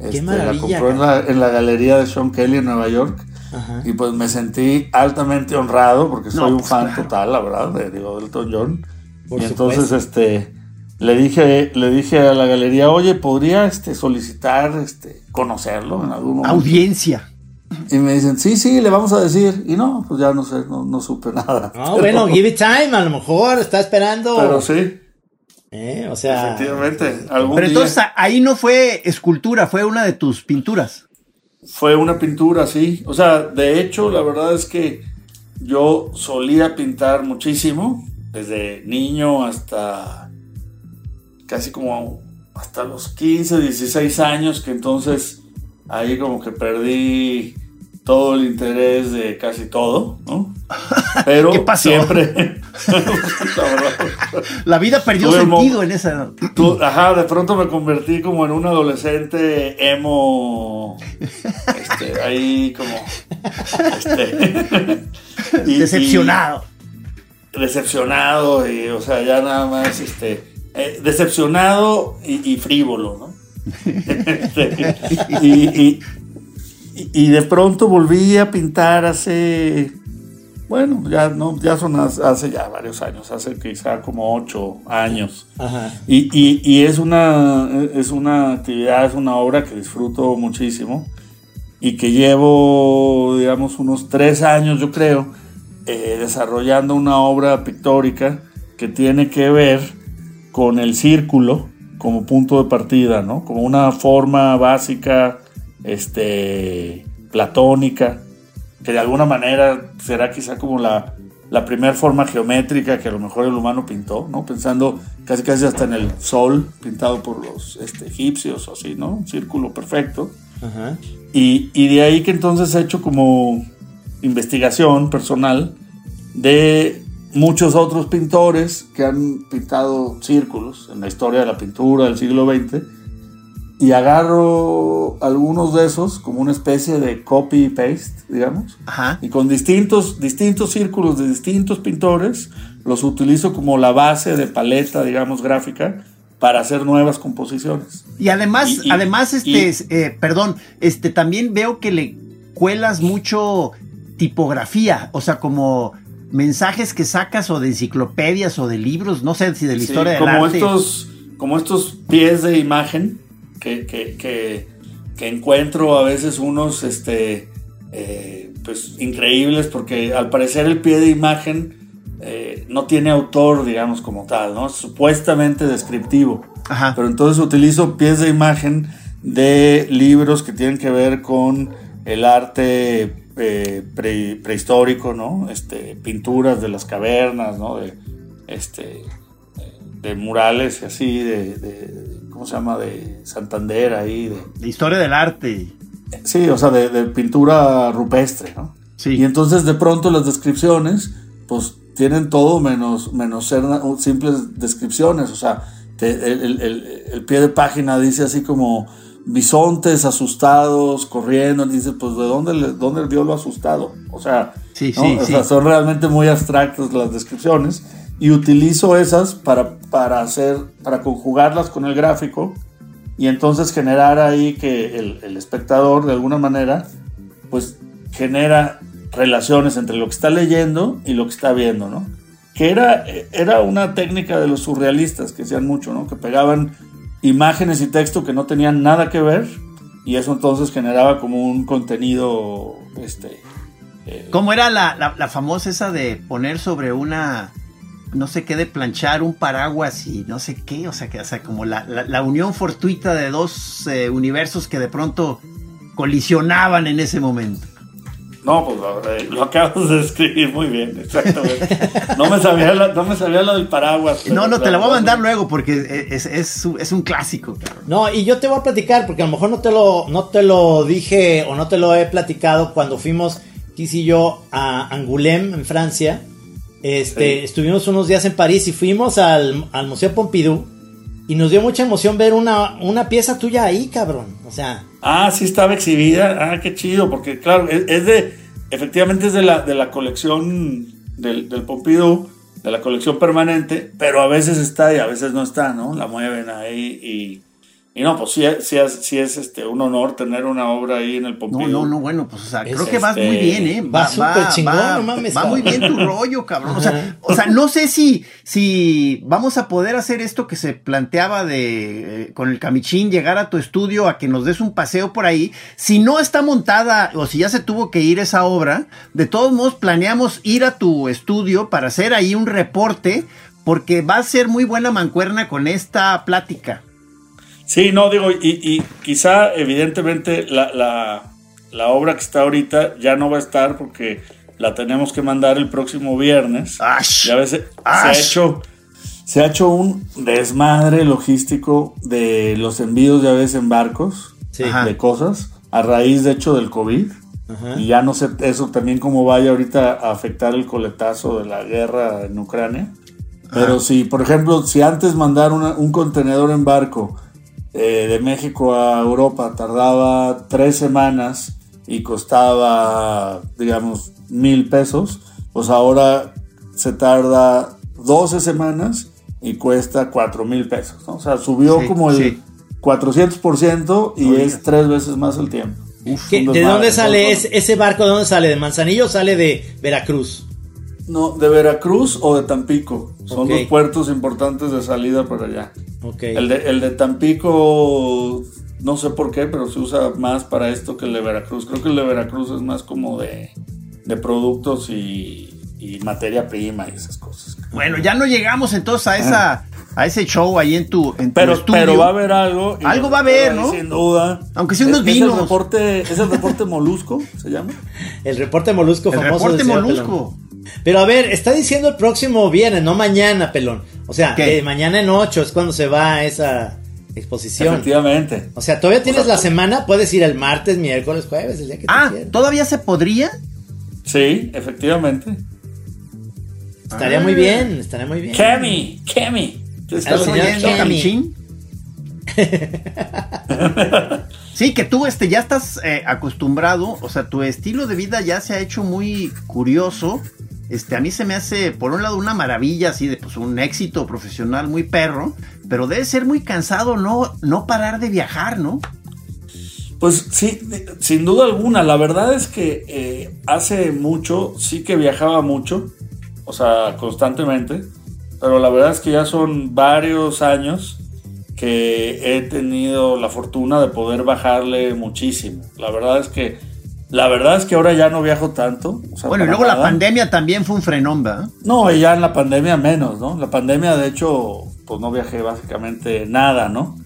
Este, maravilla, La compró en la, en la galería de Sean Kelly en Nueva York. Ajá. Y pues me sentí altamente honrado porque soy un pues, fan claro. total, la verdad, de, digo, Elton John. Por y entonces este le dije, le dije a la galería, oye, ¿podría este solicitar este conocerlo en algún momento? Audiencia. Y me dicen, sí, sí, le vamos a decir. Y no, pues ya no sé, no, no supe <laughs> nada. No, Pero- bueno, give it time, a lo mejor está esperando. Pero sí, Eh, o sea, efectivamente. Algún Pero día entonces ahí no fue escultura, fue una de tus pinturas. fue una pintura, sí. O sea, de hecho, la verdad es que yo solía pintar muchísimo, desde niño hasta casi como hasta los 15, 16 años, que entonces ahí como que perdí todo el interés de casi todo, ¿no? <laughs> Pero ¿Qué pasó? siempre, <laughs> la vida perdió Tuve sentido en esa. Tú- ajá, de pronto me convertí como en un adolescente emo, este, ahí como, este, <laughs> y- Decepcionado. y decepcionado y, o sea, ya nada más, este, eh, decepcionado y, y frívolo, ¿no? Este, y, y- de pronto volví a pintar hace, bueno, ya no, ya son hace, hace ya varios años, hace quizá como ocho años. ajá. Y, y- y es, una, es una actividad, es una obra que disfruto muchísimo y que llevo, digamos, unos tres años, yo creo, eh, desarrollando una obra pictórica que tiene que ver con el círculo como punto de partida, ¿no? Como una forma básica, este, platónica, que de alguna manera será quizá como la, la primera forma geométrica que a lo mejor el humano pintó, ¿no? Pensando casi casi hasta en el sol pintado por los este, egipcios o así, ¿no? Un círculo perfecto. Ajá. Y, y de ahí que entonces he hecho como investigación personal de muchos otros pintores que han pintado círculos en la historia de la pintura del siglo XX y agarro algunos de esos como una especie de copy paste, digamos, Ajá. y con distintos, distintos círculos de distintos pintores los utilizo como la base de paleta, digamos, gráfica para hacer nuevas composiciones. Y además, Y- y- además, este, y- eh, perdón, este, también veo que le cuelas mucho tipografía, o sea, como mensajes que sacas o de enciclopedias o de libros, no sé si de la Sí, historia del como arte. estos como estos pies de imagen que, que, que, que encuentro a veces unos este eh, pues increíbles porque al parecer el pie de imagen eh, no tiene autor digamos como tal no es supuestamente descriptivo Ajá. pero entonces utilizo pies de imagen de libros que tienen que ver con el arte eh, pre- prehistórico, ¿no? Este, pinturas de las cavernas, ¿no? De, este, de murales y así, de, de- ¿cómo se llama? De Santander ahí, de, De historia del arte. sí, o sea, de, de pintura rupestre, ¿no? Sí. Y entonces de pronto las descripciones, pues tienen todo menos, menos ser simples descripciones. O sea, te- el, el- el- pie de página dice así como bisontes asustados, corriendo. Y dices, pues ¿de dónde, le- dónde vio lo asustado? O sea, Sí, ¿no? sí, O sí. sea, son realmente muy abstractas las descripciones. Y utilizo esas para, para hacer, para conjugarlas con el gráfico y entonces generar ahí que el, espectador de alguna manera pues genera relaciones entre lo que está leyendo y lo que está viendo, ¿no? Que era, era una técnica de los surrealistas que hacían mucho, ¿no? Que pegaban imágenes y texto que no tenían nada que ver y eso entonces generaba como un contenido, este... eh, ¿Cómo era la- la famosa esa de poner sobre una, no sé qué, de planchar un paraguas y no sé qué? O sea, que, o sea como la, la- la unión fortuita de dos eh, universos que de pronto colisionaban en ese momento. No, pues lo, lo acabas de describir muy bien, exactamente. No me sabía la, no me sabía la del paraguas. No, no, te la voy a mandar luego porque es, es, es un clásico. No, y yo te voy a platicar, porque a lo mejor no te lo, no te lo dije o no te lo he platicado cuando fuimos, Kiss y yo, a Angoulême, en Francia. Este, Sí. estuvimos unos días en París y fuimos al, al Museo Pompidou. Y nos dio mucha emoción ver una, una pieza tuya ahí, cabrón. O sea, Ah, sí estaba exhibida. Ah, qué chido, porque claro, es, es de, efectivamente es de la, de la colección del, del Pompidou, de la colección permanente, pero a veces está y a veces no está, ¿no? La mueven ahí y, y no, pues sí, es- sí es, sí es este, un honor tener una obra ahí en el No, Pompidou. no, no, bueno, pues o sea, Es creo que vas este- muy bien, ¿eh? Va súper chingón, no mames, Va muy bien tu rollo, cabrón. O sea, o sea, no sé si, si vamos a poder hacer esto que se planteaba de eh, con el camichín, llegar a tu estudio a que nos des un paseo por ahí. Si no está montada o si ya se tuvo que ir esa obra, de todos modos planeamos ir a tu estudio para hacer ahí un reporte, porque va a ser muy buena mancuerna con esta plática. Sí, no, digo, y, y quizá evidentemente la, la- la obra que está ahorita ya no va a estar porque la tenemos que mandar el próximo viernes. ¡Ash! Ya ves, se ha hecho, se ha hecho un desmadre logístico de los envíos, ya ves, en barcos Sí. Ajá. de cosas, a raíz de hecho del COVID. Ajá. Y ya no sé eso también cómo vaya ahorita a afectar el coletazo de la guerra en Ucrania. Pero si, por ejemplo, si antes mandar una- un contenedor en barco eh, de México a Europa tardaba tres semanas y costaba, digamos, mil pesos, pues ahora se tarda 12 semanas y cuesta cuatro mil pesos. ¿no? O sea, subió Sí, como el sí. 400% y es tres veces más el tiempo. ¿qué- un ¿de dónde sale ese barco? ¿De dónde sale? ¿De Manzanillo o sale de Veracruz? No, de Veracruz o de Tampico. Son Ok. los puertos importantes de salida para allá. Ok. El, de, el de Tampico, no sé por qué, pero se usa más para esto que el de Veracruz. Creo que el de Veracruz es más como de, de productos y, y materia prima y esas cosas. Bueno, ya no llegamos entonces a esa a ese show ahí en tu, en tu Pero, estudio. pero va a haber algo. Algo va a haber, ¿no? Sin duda. Aunque sea unos Es- es vinos. el reporte, es el reporte molusco, se llama. El reporte molusco El famoso. reporte del señor molusco. Pero a ver, está diciendo el próximo viernes, no mañana, pelón. O sea, ¿Qué? eh, mañana en 8 es cuando se va esa, exposición. Efectivamente. O sea, todavía tienes la semana, puedes ir el martes, miércoles, jueves, el día que te Ah, quieras. ¿todavía se podría? Sí, efectivamente. Estaría muy bien, estaría muy bien. Kemi, Kemi. ¿Qué estás oyendo? <laughs> Sí, que tú este, ya estás eh, acostumbrado, o sea, tu estilo de vida ya se ha hecho muy curioso. Este, a mí se me hace, por un lado, una maravilla, así de pues un éxito profesional muy perro, pero debe ser muy cansado no, no parar de viajar, ¿no? Pues sí, sin duda alguna. La verdad es que eh, hace mucho sí que viajaba mucho, o sea, constantemente, pero la verdad es que ya son varios años que he tenido la fortuna de poder bajarle muchísimo. La verdad es que la verdad es que ahora ya no viajo tanto. o sea, Bueno, y luego la pandemia también fue un frenón, ¿verdad? No, y ya en la pandemia menos, ¿no? La pandemia, de hecho, pues no viajé básicamente nada, ¿no?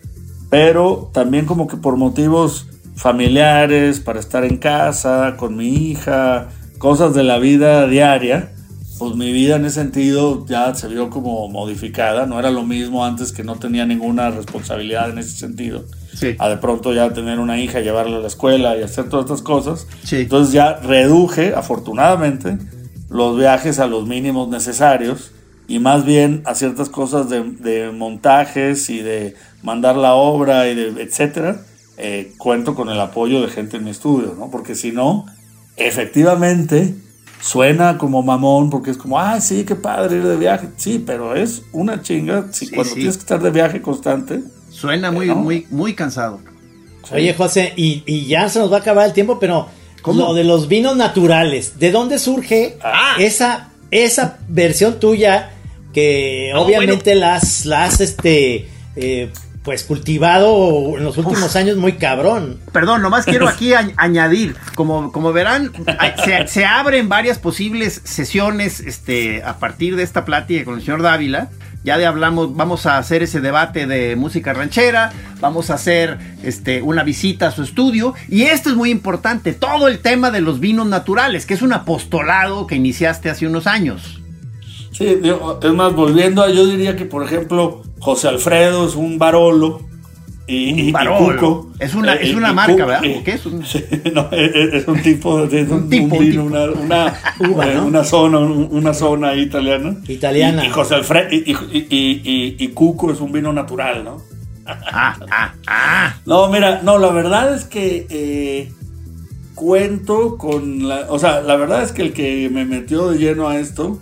Pero también como que por motivos familiares, para estar en casa, con mi hija, cosas de la vida diaria, pues mi vida en ese sentido ya se vio como modificada, no era lo mismo antes que no tenía ninguna responsabilidad en ese sentido. Sí. A de pronto ya tener una hija, llevarla a la escuela y hacer todas estas cosas. Sí. Entonces ya reduje, afortunadamente, los viajes a los mínimos necesarios y más bien a ciertas cosas de, de montajes y de mandar la obra y de etcétera. eh, cuento con el apoyo de gente en mi estudio, ¿no? Porque si no, efectivamente suena como mamón porque es como, ah, sí, qué padre ir de viaje. Sí, pero es una chinga si Sí, cuando sí. tienes que estar de viaje constante. Suena muy, ¿No? muy, muy cansado. Oye, José, y, y ya se nos va a acabar el tiempo, pero ¿Cómo? lo de los vinos naturales, ¿de dónde surge Ah. esa, esa versión tuya que No, obviamente la has, la has, este, eh, pues cultivado en los últimos años muy cabrón? Perdón, nomás quiero <laughs> aquí añ- añadir, como, como verán, se, se abren varias posibles sesiones este, a partir de esta plática con el señor Dávila. Ya de hablamos, vamos a hacer ese debate de música ranchera, vamos a hacer este, una visita a su estudio. Y esto es muy importante, todo el tema de los vinos naturales, que es un apostolado que iniciaste hace unos años. Sí, es más, volviendo a, yo diría que, por ejemplo, José Alfredo es un Barolo. Y. Cuco, Es una- eh, es y- una marca, Cuco, ¿verdad? eh, ¿O qué es? Un- <laughs> sí, no, es, es- es un tipo, de- es <laughs> un, Un tipo, un vino, tipo. una, una, <laughs> Uva, eh, ¿no? una zona, una zona italiana. Italiana. Y, y José Alfredo, y, y, y- y- y Cuco es un vino natural, ¿no? Ah, ah, ah. No, mira, no, la verdad es que eh, cuento con la. O sea, la verdad es que el que me metió de lleno a esto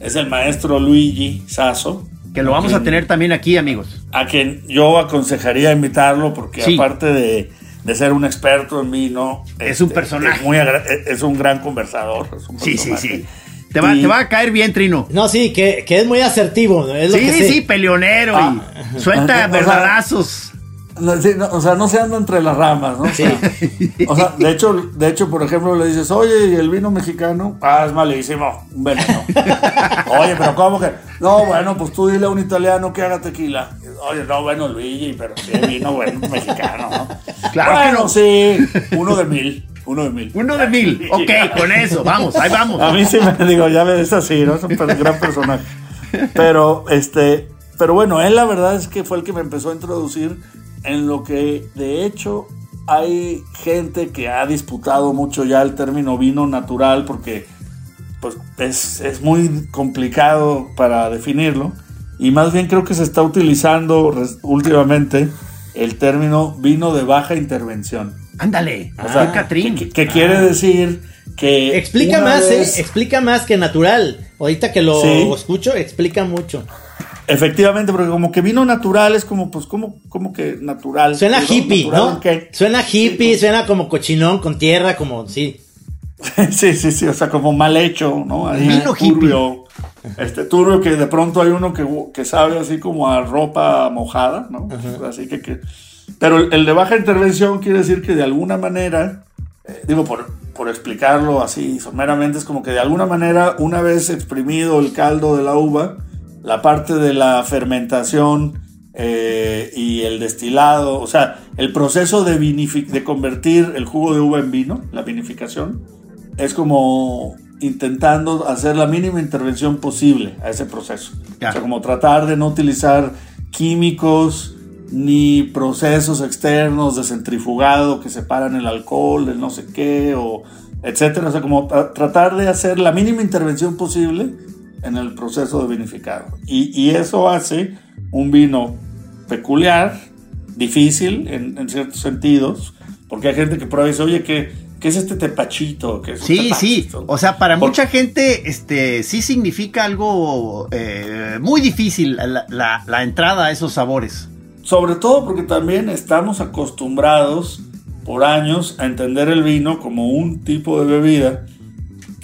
es el maestro Luigi Sasso. Que lo vamos a tener también aquí, amigos. A quien yo aconsejaría invitarlo porque Sí. aparte de, de ser un experto en vino, Es un personaje. Es, muy agra- es un gran conversador. es un Sí, sí, sí. Te va, Y- te va a caer bien, Trino. No, sí, que, que es muy asertivo, ¿no? es lo Sí, que sé. sí, peleonero Ah. y suelta <laughs> O sea, verdadazos. No, sí, no, o sea, no se anda entre las ramas, ¿no? Sea, o sea, de hecho, de hecho, por ejemplo, le dices, oye, ¿y el vino mexicano? Ah, es malísimo, un veneno. <laughs> oye, pero ¿cómo que? No, bueno, pues tú dile a un italiano que haga tequila. Oye, no, bueno, Luigi, pero sí, vino bueno mexicano, ¿no? Claro bueno, no. sí, uno de mil, uno de mil. Uno de mil. <laughs> Ok, con eso, vamos, ahí vamos. A mí sí me digo, ya ves, es así, ¿no? Es un gran personaje. Pero, este, pero bueno, él la verdad es que fue el que me empezó a introducir en lo que, de hecho, hay gente que ha disputado mucho ya el término vino natural porque, pues, es, es muy complicado para definirlo. Y más bien creo que se está utilizando últimamente el término vino de baja intervención. Ándale, O sea, Catrín. que, que quiere decir que... Explica más, vez- ¿eh? Explica más que natural. Ahorita que lo Sí. escucho, explica mucho. Efectivamente, porque como que vino natural es como, pues, como, como que natural. Suena hippie, natural, ¿no? Suena hippie, Sí, suena como cochinón con tierra, como, sí. <laughs> Sí, sí, sí, o sea, como mal hecho, ¿no? Ahí, Vino turbio. Este turbio que de pronto hay uno que, que sabe así como a ropa mojada, ¿no? Así que, que- Pero el, el de baja intervención quiere decir que de alguna manera, eh, digo, por, por explicarlo así someramente, es como que de alguna manera, una vez exprimido el caldo de la uva, la parte de la fermentación eh, y el destilado, o sea, el proceso de, de convertir el jugo de uva en vino, la vinificación, es como intentando hacer la mínima intervención posible a ese proceso. O sea, como tratar de no utilizar químicos ni procesos externos de centrifugado que separan el alcohol del no sé qué, o etcétera. O sea, como tratar de hacer la mínima intervención posible en el proceso de vinificado. Y, eso hace un vino peculiar, difícil en, ciertos sentidos, porque hay gente que prueba y dice, oye, ¿qué, ¿qué es este tepachito? ¿Qué es sí, sí, o sea, para mucha gente este, sí significa algo eh, muy difícil la, la entrada a esos sabores. Sobre todo porque también estamos acostumbrados por años a entender el vino como un tipo de bebida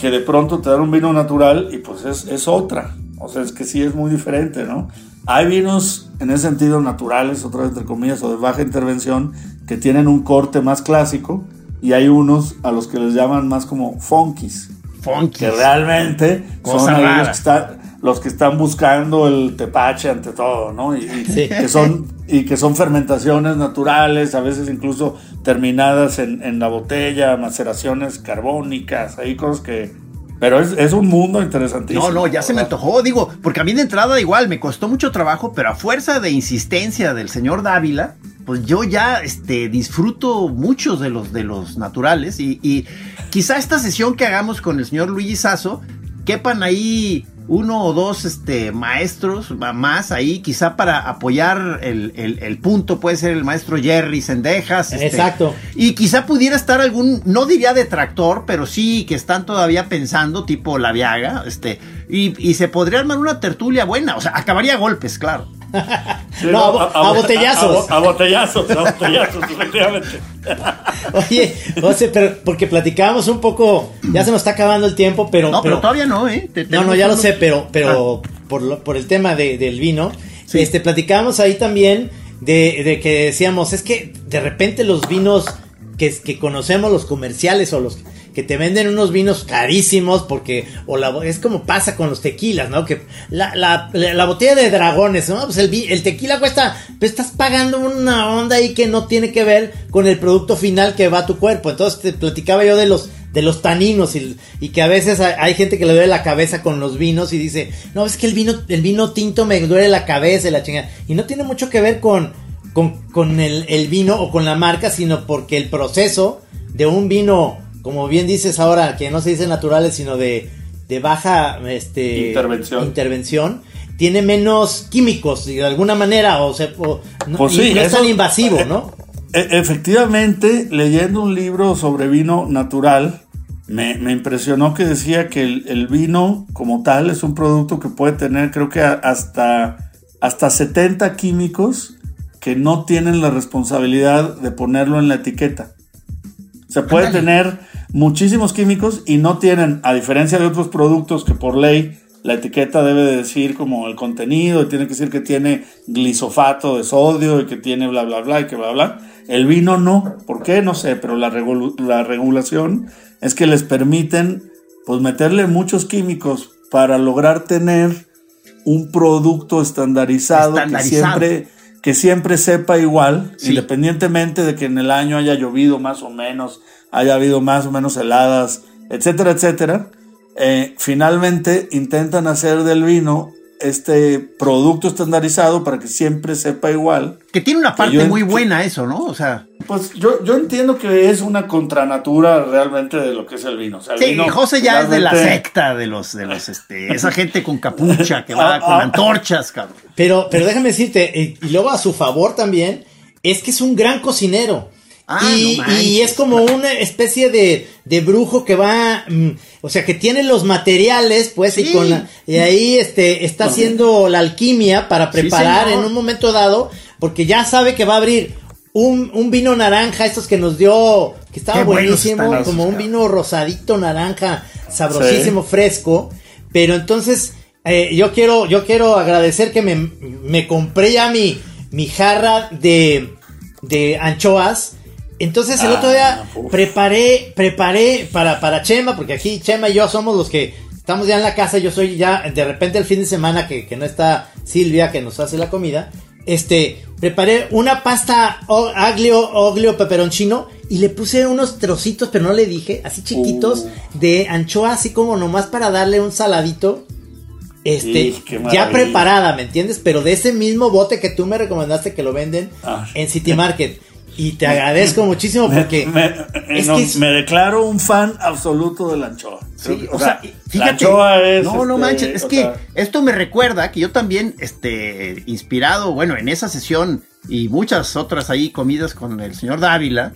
que de pronto te da un vino natural y pues es, es otra. O sea, es que sí es muy diferente, ¿no? Hay vinos en ese sentido naturales, otra vez entre comillas, o de baja intervención, que tienen un corte más clásico y hay unos a los que les llaman más como funkies. Funkies. Que realmente son los que, están, los que están buscando el tepache ante todo, ¿no? Y, que son, y que son fermentaciones naturales, a veces incluso terminadas en, en la botella, maceraciones carbónicas, hay cosas que, pero es, un mundo interesantísimo. No, no, ya se me antojó, digo, porque a mí de entrada igual me costó mucho trabajo, pero a fuerza de insistencia del señor Dávila, pues yo ya este, disfruto muchos de los, de los naturales y, y quizá esta sesión que hagamos con el señor Luigi Sasso quepan ahí uno o dos este, maestros más ahí, quizá para apoyar el, punto, puede ser el maestro Jerry Sendejas. Este, Exacto. Y quizá pudiera estar algún, no diría detractor, pero sí que están todavía pensando, tipo la Viaga, este, y, y se podría armar una tertulia buena, o sea, acabaría a golpes, claro no, a, botellazos. A, botellazos, a botellazos, <laughs> efectivamente. Oye, José, pero porque platicábamos un poco, ya se nos está acabando el tiempo, pero. No, pero, todavía no, ¿eh? no, no, ya lo sé, pero, pero ah. por, por el tema del vino, este, platicábamos ahí también de, de, que decíamos, es que de repente los vinos que, que conocemos, los comerciales o los que te venden unos vinos carísimos porque o es como pasa con los tequilas, ¿no? Que la, la, la botella de dragones, ¿no? Pues el, el tequila cuesta, pues estás pagando una onda ahí que no tiene que ver con el producto final que va a tu cuerpo. Entonces te platicaba yo de los de los taninos y, que a veces hay, gente que le duele la cabeza con los vinos y dice, no, es que el vino, el vino tinto me duele la cabeza y la chingada. Y no tiene mucho que ver con, con, con el, vino o con la marca, sino porque el proceso de un vino como bien dices ahora, que no se dice naturales, sino de, de baja este, intervención. intervención, tiene menos químicos de alguna manera, o, sea, no, pues es tan invasivo, ¿no? E, e, efectivamente, leyendo un libro sobre vino natural, me, impresionó que decía que el, vino como tal es un producto que puede tener creo que hasta, hasta 70 químicos que no tienen la responsabilidad de ponerlo en la etiqueta. Se puede tener muchísimos químicos y no tienen, a diferencia de otros productos que por ley la etiqueta debe decir como el contenido, y tiene que decir que tiene glisofato de sodio y que tiene bla, bla, bla, y que bla, bla. El vino no. ¿Por qué? No sé, pero la, la regulación es que les permiten pues meterle muchos químicos para lograr tener un producto estandarizado, que siempre que siempre sepa igual, independientemente de que en el año haya llovido más o menos, haya habido más o menos heladas, etcétera, etcétera, eh, finalmente intentan hacer del vino este producto estandarizado para que siempre sepa igual. Que tiene una parte muy buena eso, ¿no? O sea. Pues yo, yo entiendo que es una contranatura realmente de lo que es el vino. O sí, José ya es de la secta de los, de los, este, esa gente con capucha que va con antorchas, cabrón. Pero, pero déjame decirte, y luego a su favor también, es que es un gran cocinero. Ah, y, es como una especie de, de brujo que va, mm, o sea, que tiene los materiales, pues, y, con y ahí este, está haciendo la alquimia para preparar en un momento dado, porque ya sabe que va a abrir un, un vino naranja, estos que nos dio, que estaba buenísimo, como un vino rosadito naranja, sabrosísimo, fresco, pero entonces, eh, yo quiero, yo quiero agradecer que me, me compré ya mi, mi jarra de, de anchoas, entonces el otro día ah, preparé, preparé para, para Chema, porque aquí Chema y yo somos los que estamos ya en la casa, yo soy ya, de repente el fin de semana que, no está Silvia que nos hace la comida, este, preparé una pasta aglio, oglio peperoncino y le puse unos trocitos, pero no le dije, así chiquitos, uh. de anchoa, así como nomás para darle un saladito. este, ya preparada, ¿me entiendes? Pero de ese mismo bote que tú me recomendaste que lo venden Ah. en City Market. Y te agradezco muchísimo porque me, es no, que es- me declaro un fan absoluto de la anchoa. Sí, que, o sea, la fíjate. anchoa es, no, no este, manches, es que sea, esto me recuerda que yo también, este, inspirado, bueno, en esa sesión y muchas otras ahí comidas con el señor Dávila,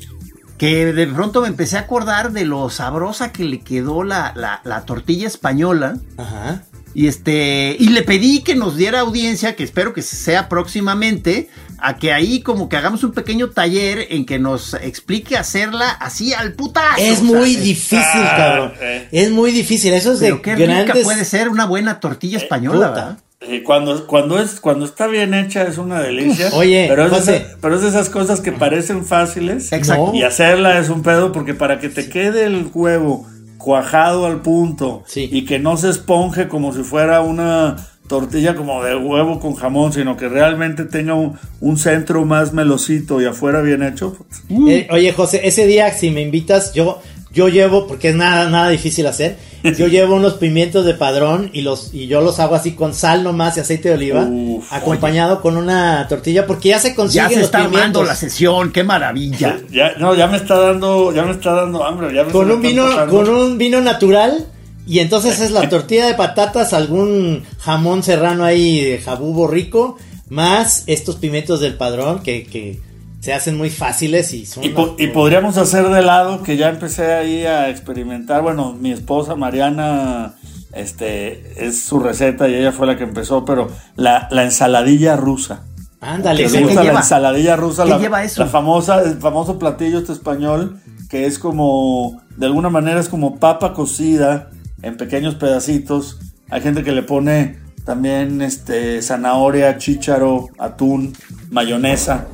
que de pronto me empecé a acordar de lo sabrosa que le quedó la, la, la tortilla española. Ajá. Y este, y le pedí que nos diera audiencia, que espero que sea próximamente, a que ahí como que hagamos un pequeño taller en que nos explique hacerla así al putazo. Es sea, muy es- difícil, ah, cabrón. eh. Es muy difícil. Eso es de Pero qué rica puede ser una buena tortilla española, puta. ¿verdad? eh, cuando, cuando, es, cuando está bien hecha es una delicia. Oye, pero es, de José. esa- pero es de esas cosas que parecen fáciles. Exacto. Y hacerla es un pedo porque para que te quede el huevo cuajado al punto Sí. y que no se esponje como si fuera una tortilla como de huevo con jamón, sino que realmente tenga un, un centro más melosito y afuera bien hecho. pues, Eh, oye, José, ese día si me invitas, yo yo llevo porque es nada nada difícil hacer. <laughs> Yo llevo unos pimientos de padrón y los y yo los hago así con sal nomás y aceite de oliva, Uf, acompañado con una tortilla porque ya se consiguen Ya se los está armando la sesión, qué maravilla. Ya, no, ya me está dando, ya me está dando hambre. Ya me con un vino con un vino natural y entonces es la tortilla de patatas, algún jamón serrano ahí de jabugo rico, más estos pimientos del padrón que, que se hacen muy fáciles y son Y, po- y podríamos hacer de lado que ya empecé ahí a experimentar. Bueno, mi esposa Mariana, este, es su receta y ella fue la que empezó, pero la, la ensaladilla rusa. Ándale, ¿Les ¿qué la lleva? ensaladilla rusa? ¿Qué la, lleva eso? La famosa, el famoso platillo este español que es como, de alguna manera es como papa cocida en pequeños pedacitos. Hay gente que le pone también este zanahoria, chícharo, atún, mayonesa,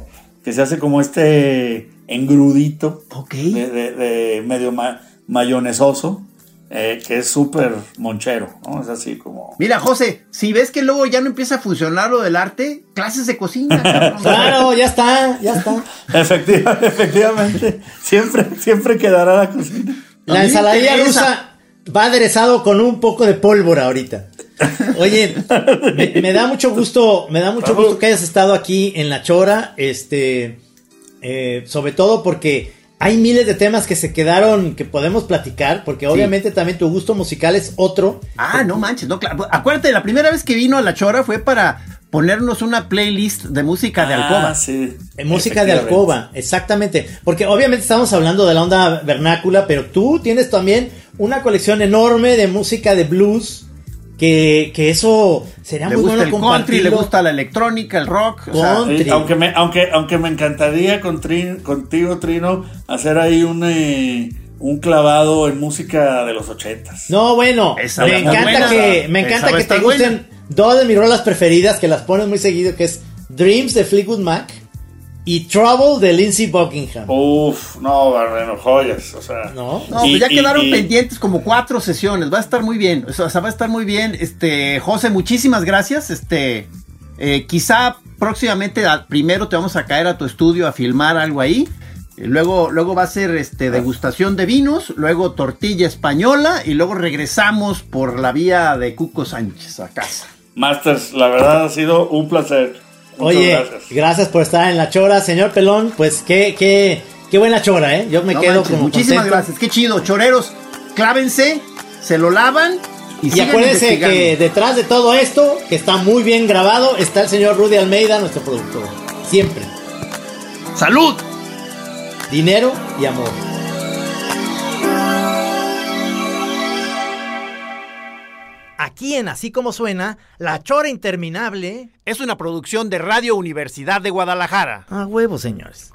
que se hace como este engrudito Ok. de, de- de medio ma- mayonesoso, eh, que es súper monchero, ¿no? Es así como... Mira, José, si ves que luego ya no empieza a funcionar lo del arte, clases de cocina. <laughs> Claro, ya está, ya está. <laughs> Efectiva- efectivamente, siempre, siempre quedará la cocina. La ensaladilla rusa va aderezado con un poco de pólvora ahorita. Oye, me, me da mucho gusto, me da mucho gusto que hayas estado aquí en La Chora, este, eh, sobre todo porque hay miles de temas que se quedaron que podemos platicar, porque obviamente también tu gusto musical es otro. Ah, no manches, no, claro. Acuérdate, la primera vez que vino a La Chora fue para ponernos una playlist de música de alcoba. Ah, sí. En música de alcoba, exactamente. Porque obviamente estamos hablando de la onda vernácula, pero tú tienes también una colección enorme de música de blues. Que, que eso sería Le muy gusta bueno el country, le gusta la electrónica, el rock. o sea, Country. Sí, aunque me, aunque, aunque me encantaría con Trin- contigo, Trino, hacer ahí un, eh, un clavado en música de los ochentas. No, bueno, Esa me encanta buena. que me encanta que te gusten. Dos de mis rolas preferidas que las pones muy seguido, que es Dreams de Fleetwood Mac y Trouble de Lindsey Buckingham. Uf, no, bueno, joyas, o sea. ¿No? No, Y- pues ya y- quedaron y- pendientes como cuatro sesiones. Va a estar muy bien. O sea, va a estar muy bien. Este, José, muchísimas gracias. Este, eh, quizá próximamente primero te vamos a caer a tu estudio a filmar algo ahí. Eh, Luego, luego va a ser este degustación de vinos, luego tortilla española y luego regresamos por la vía de Cuco Sánchez a casa. Masters, la verdad ha sido un placer. Muchas Oye, gracias. gracias. por estar en la chora, señor Pelón. Pues qué, qué, qué buena chora, ¿eh? Yo me No quedo manches, como muchísimas contento. gracias. Qué chido, choreros, clávense, se lo lavan y, Y acuérdense que detrás de todo esto, que está muy bien grabado, está el señor Rudy Almeida, nuestro productor. Siempre. ¡Salud! Dinero y amor. Aquí en Así Como Suena, La Chora Interminable. Es una producción de Radio Universidad de Guadalajara. A huevo, señores.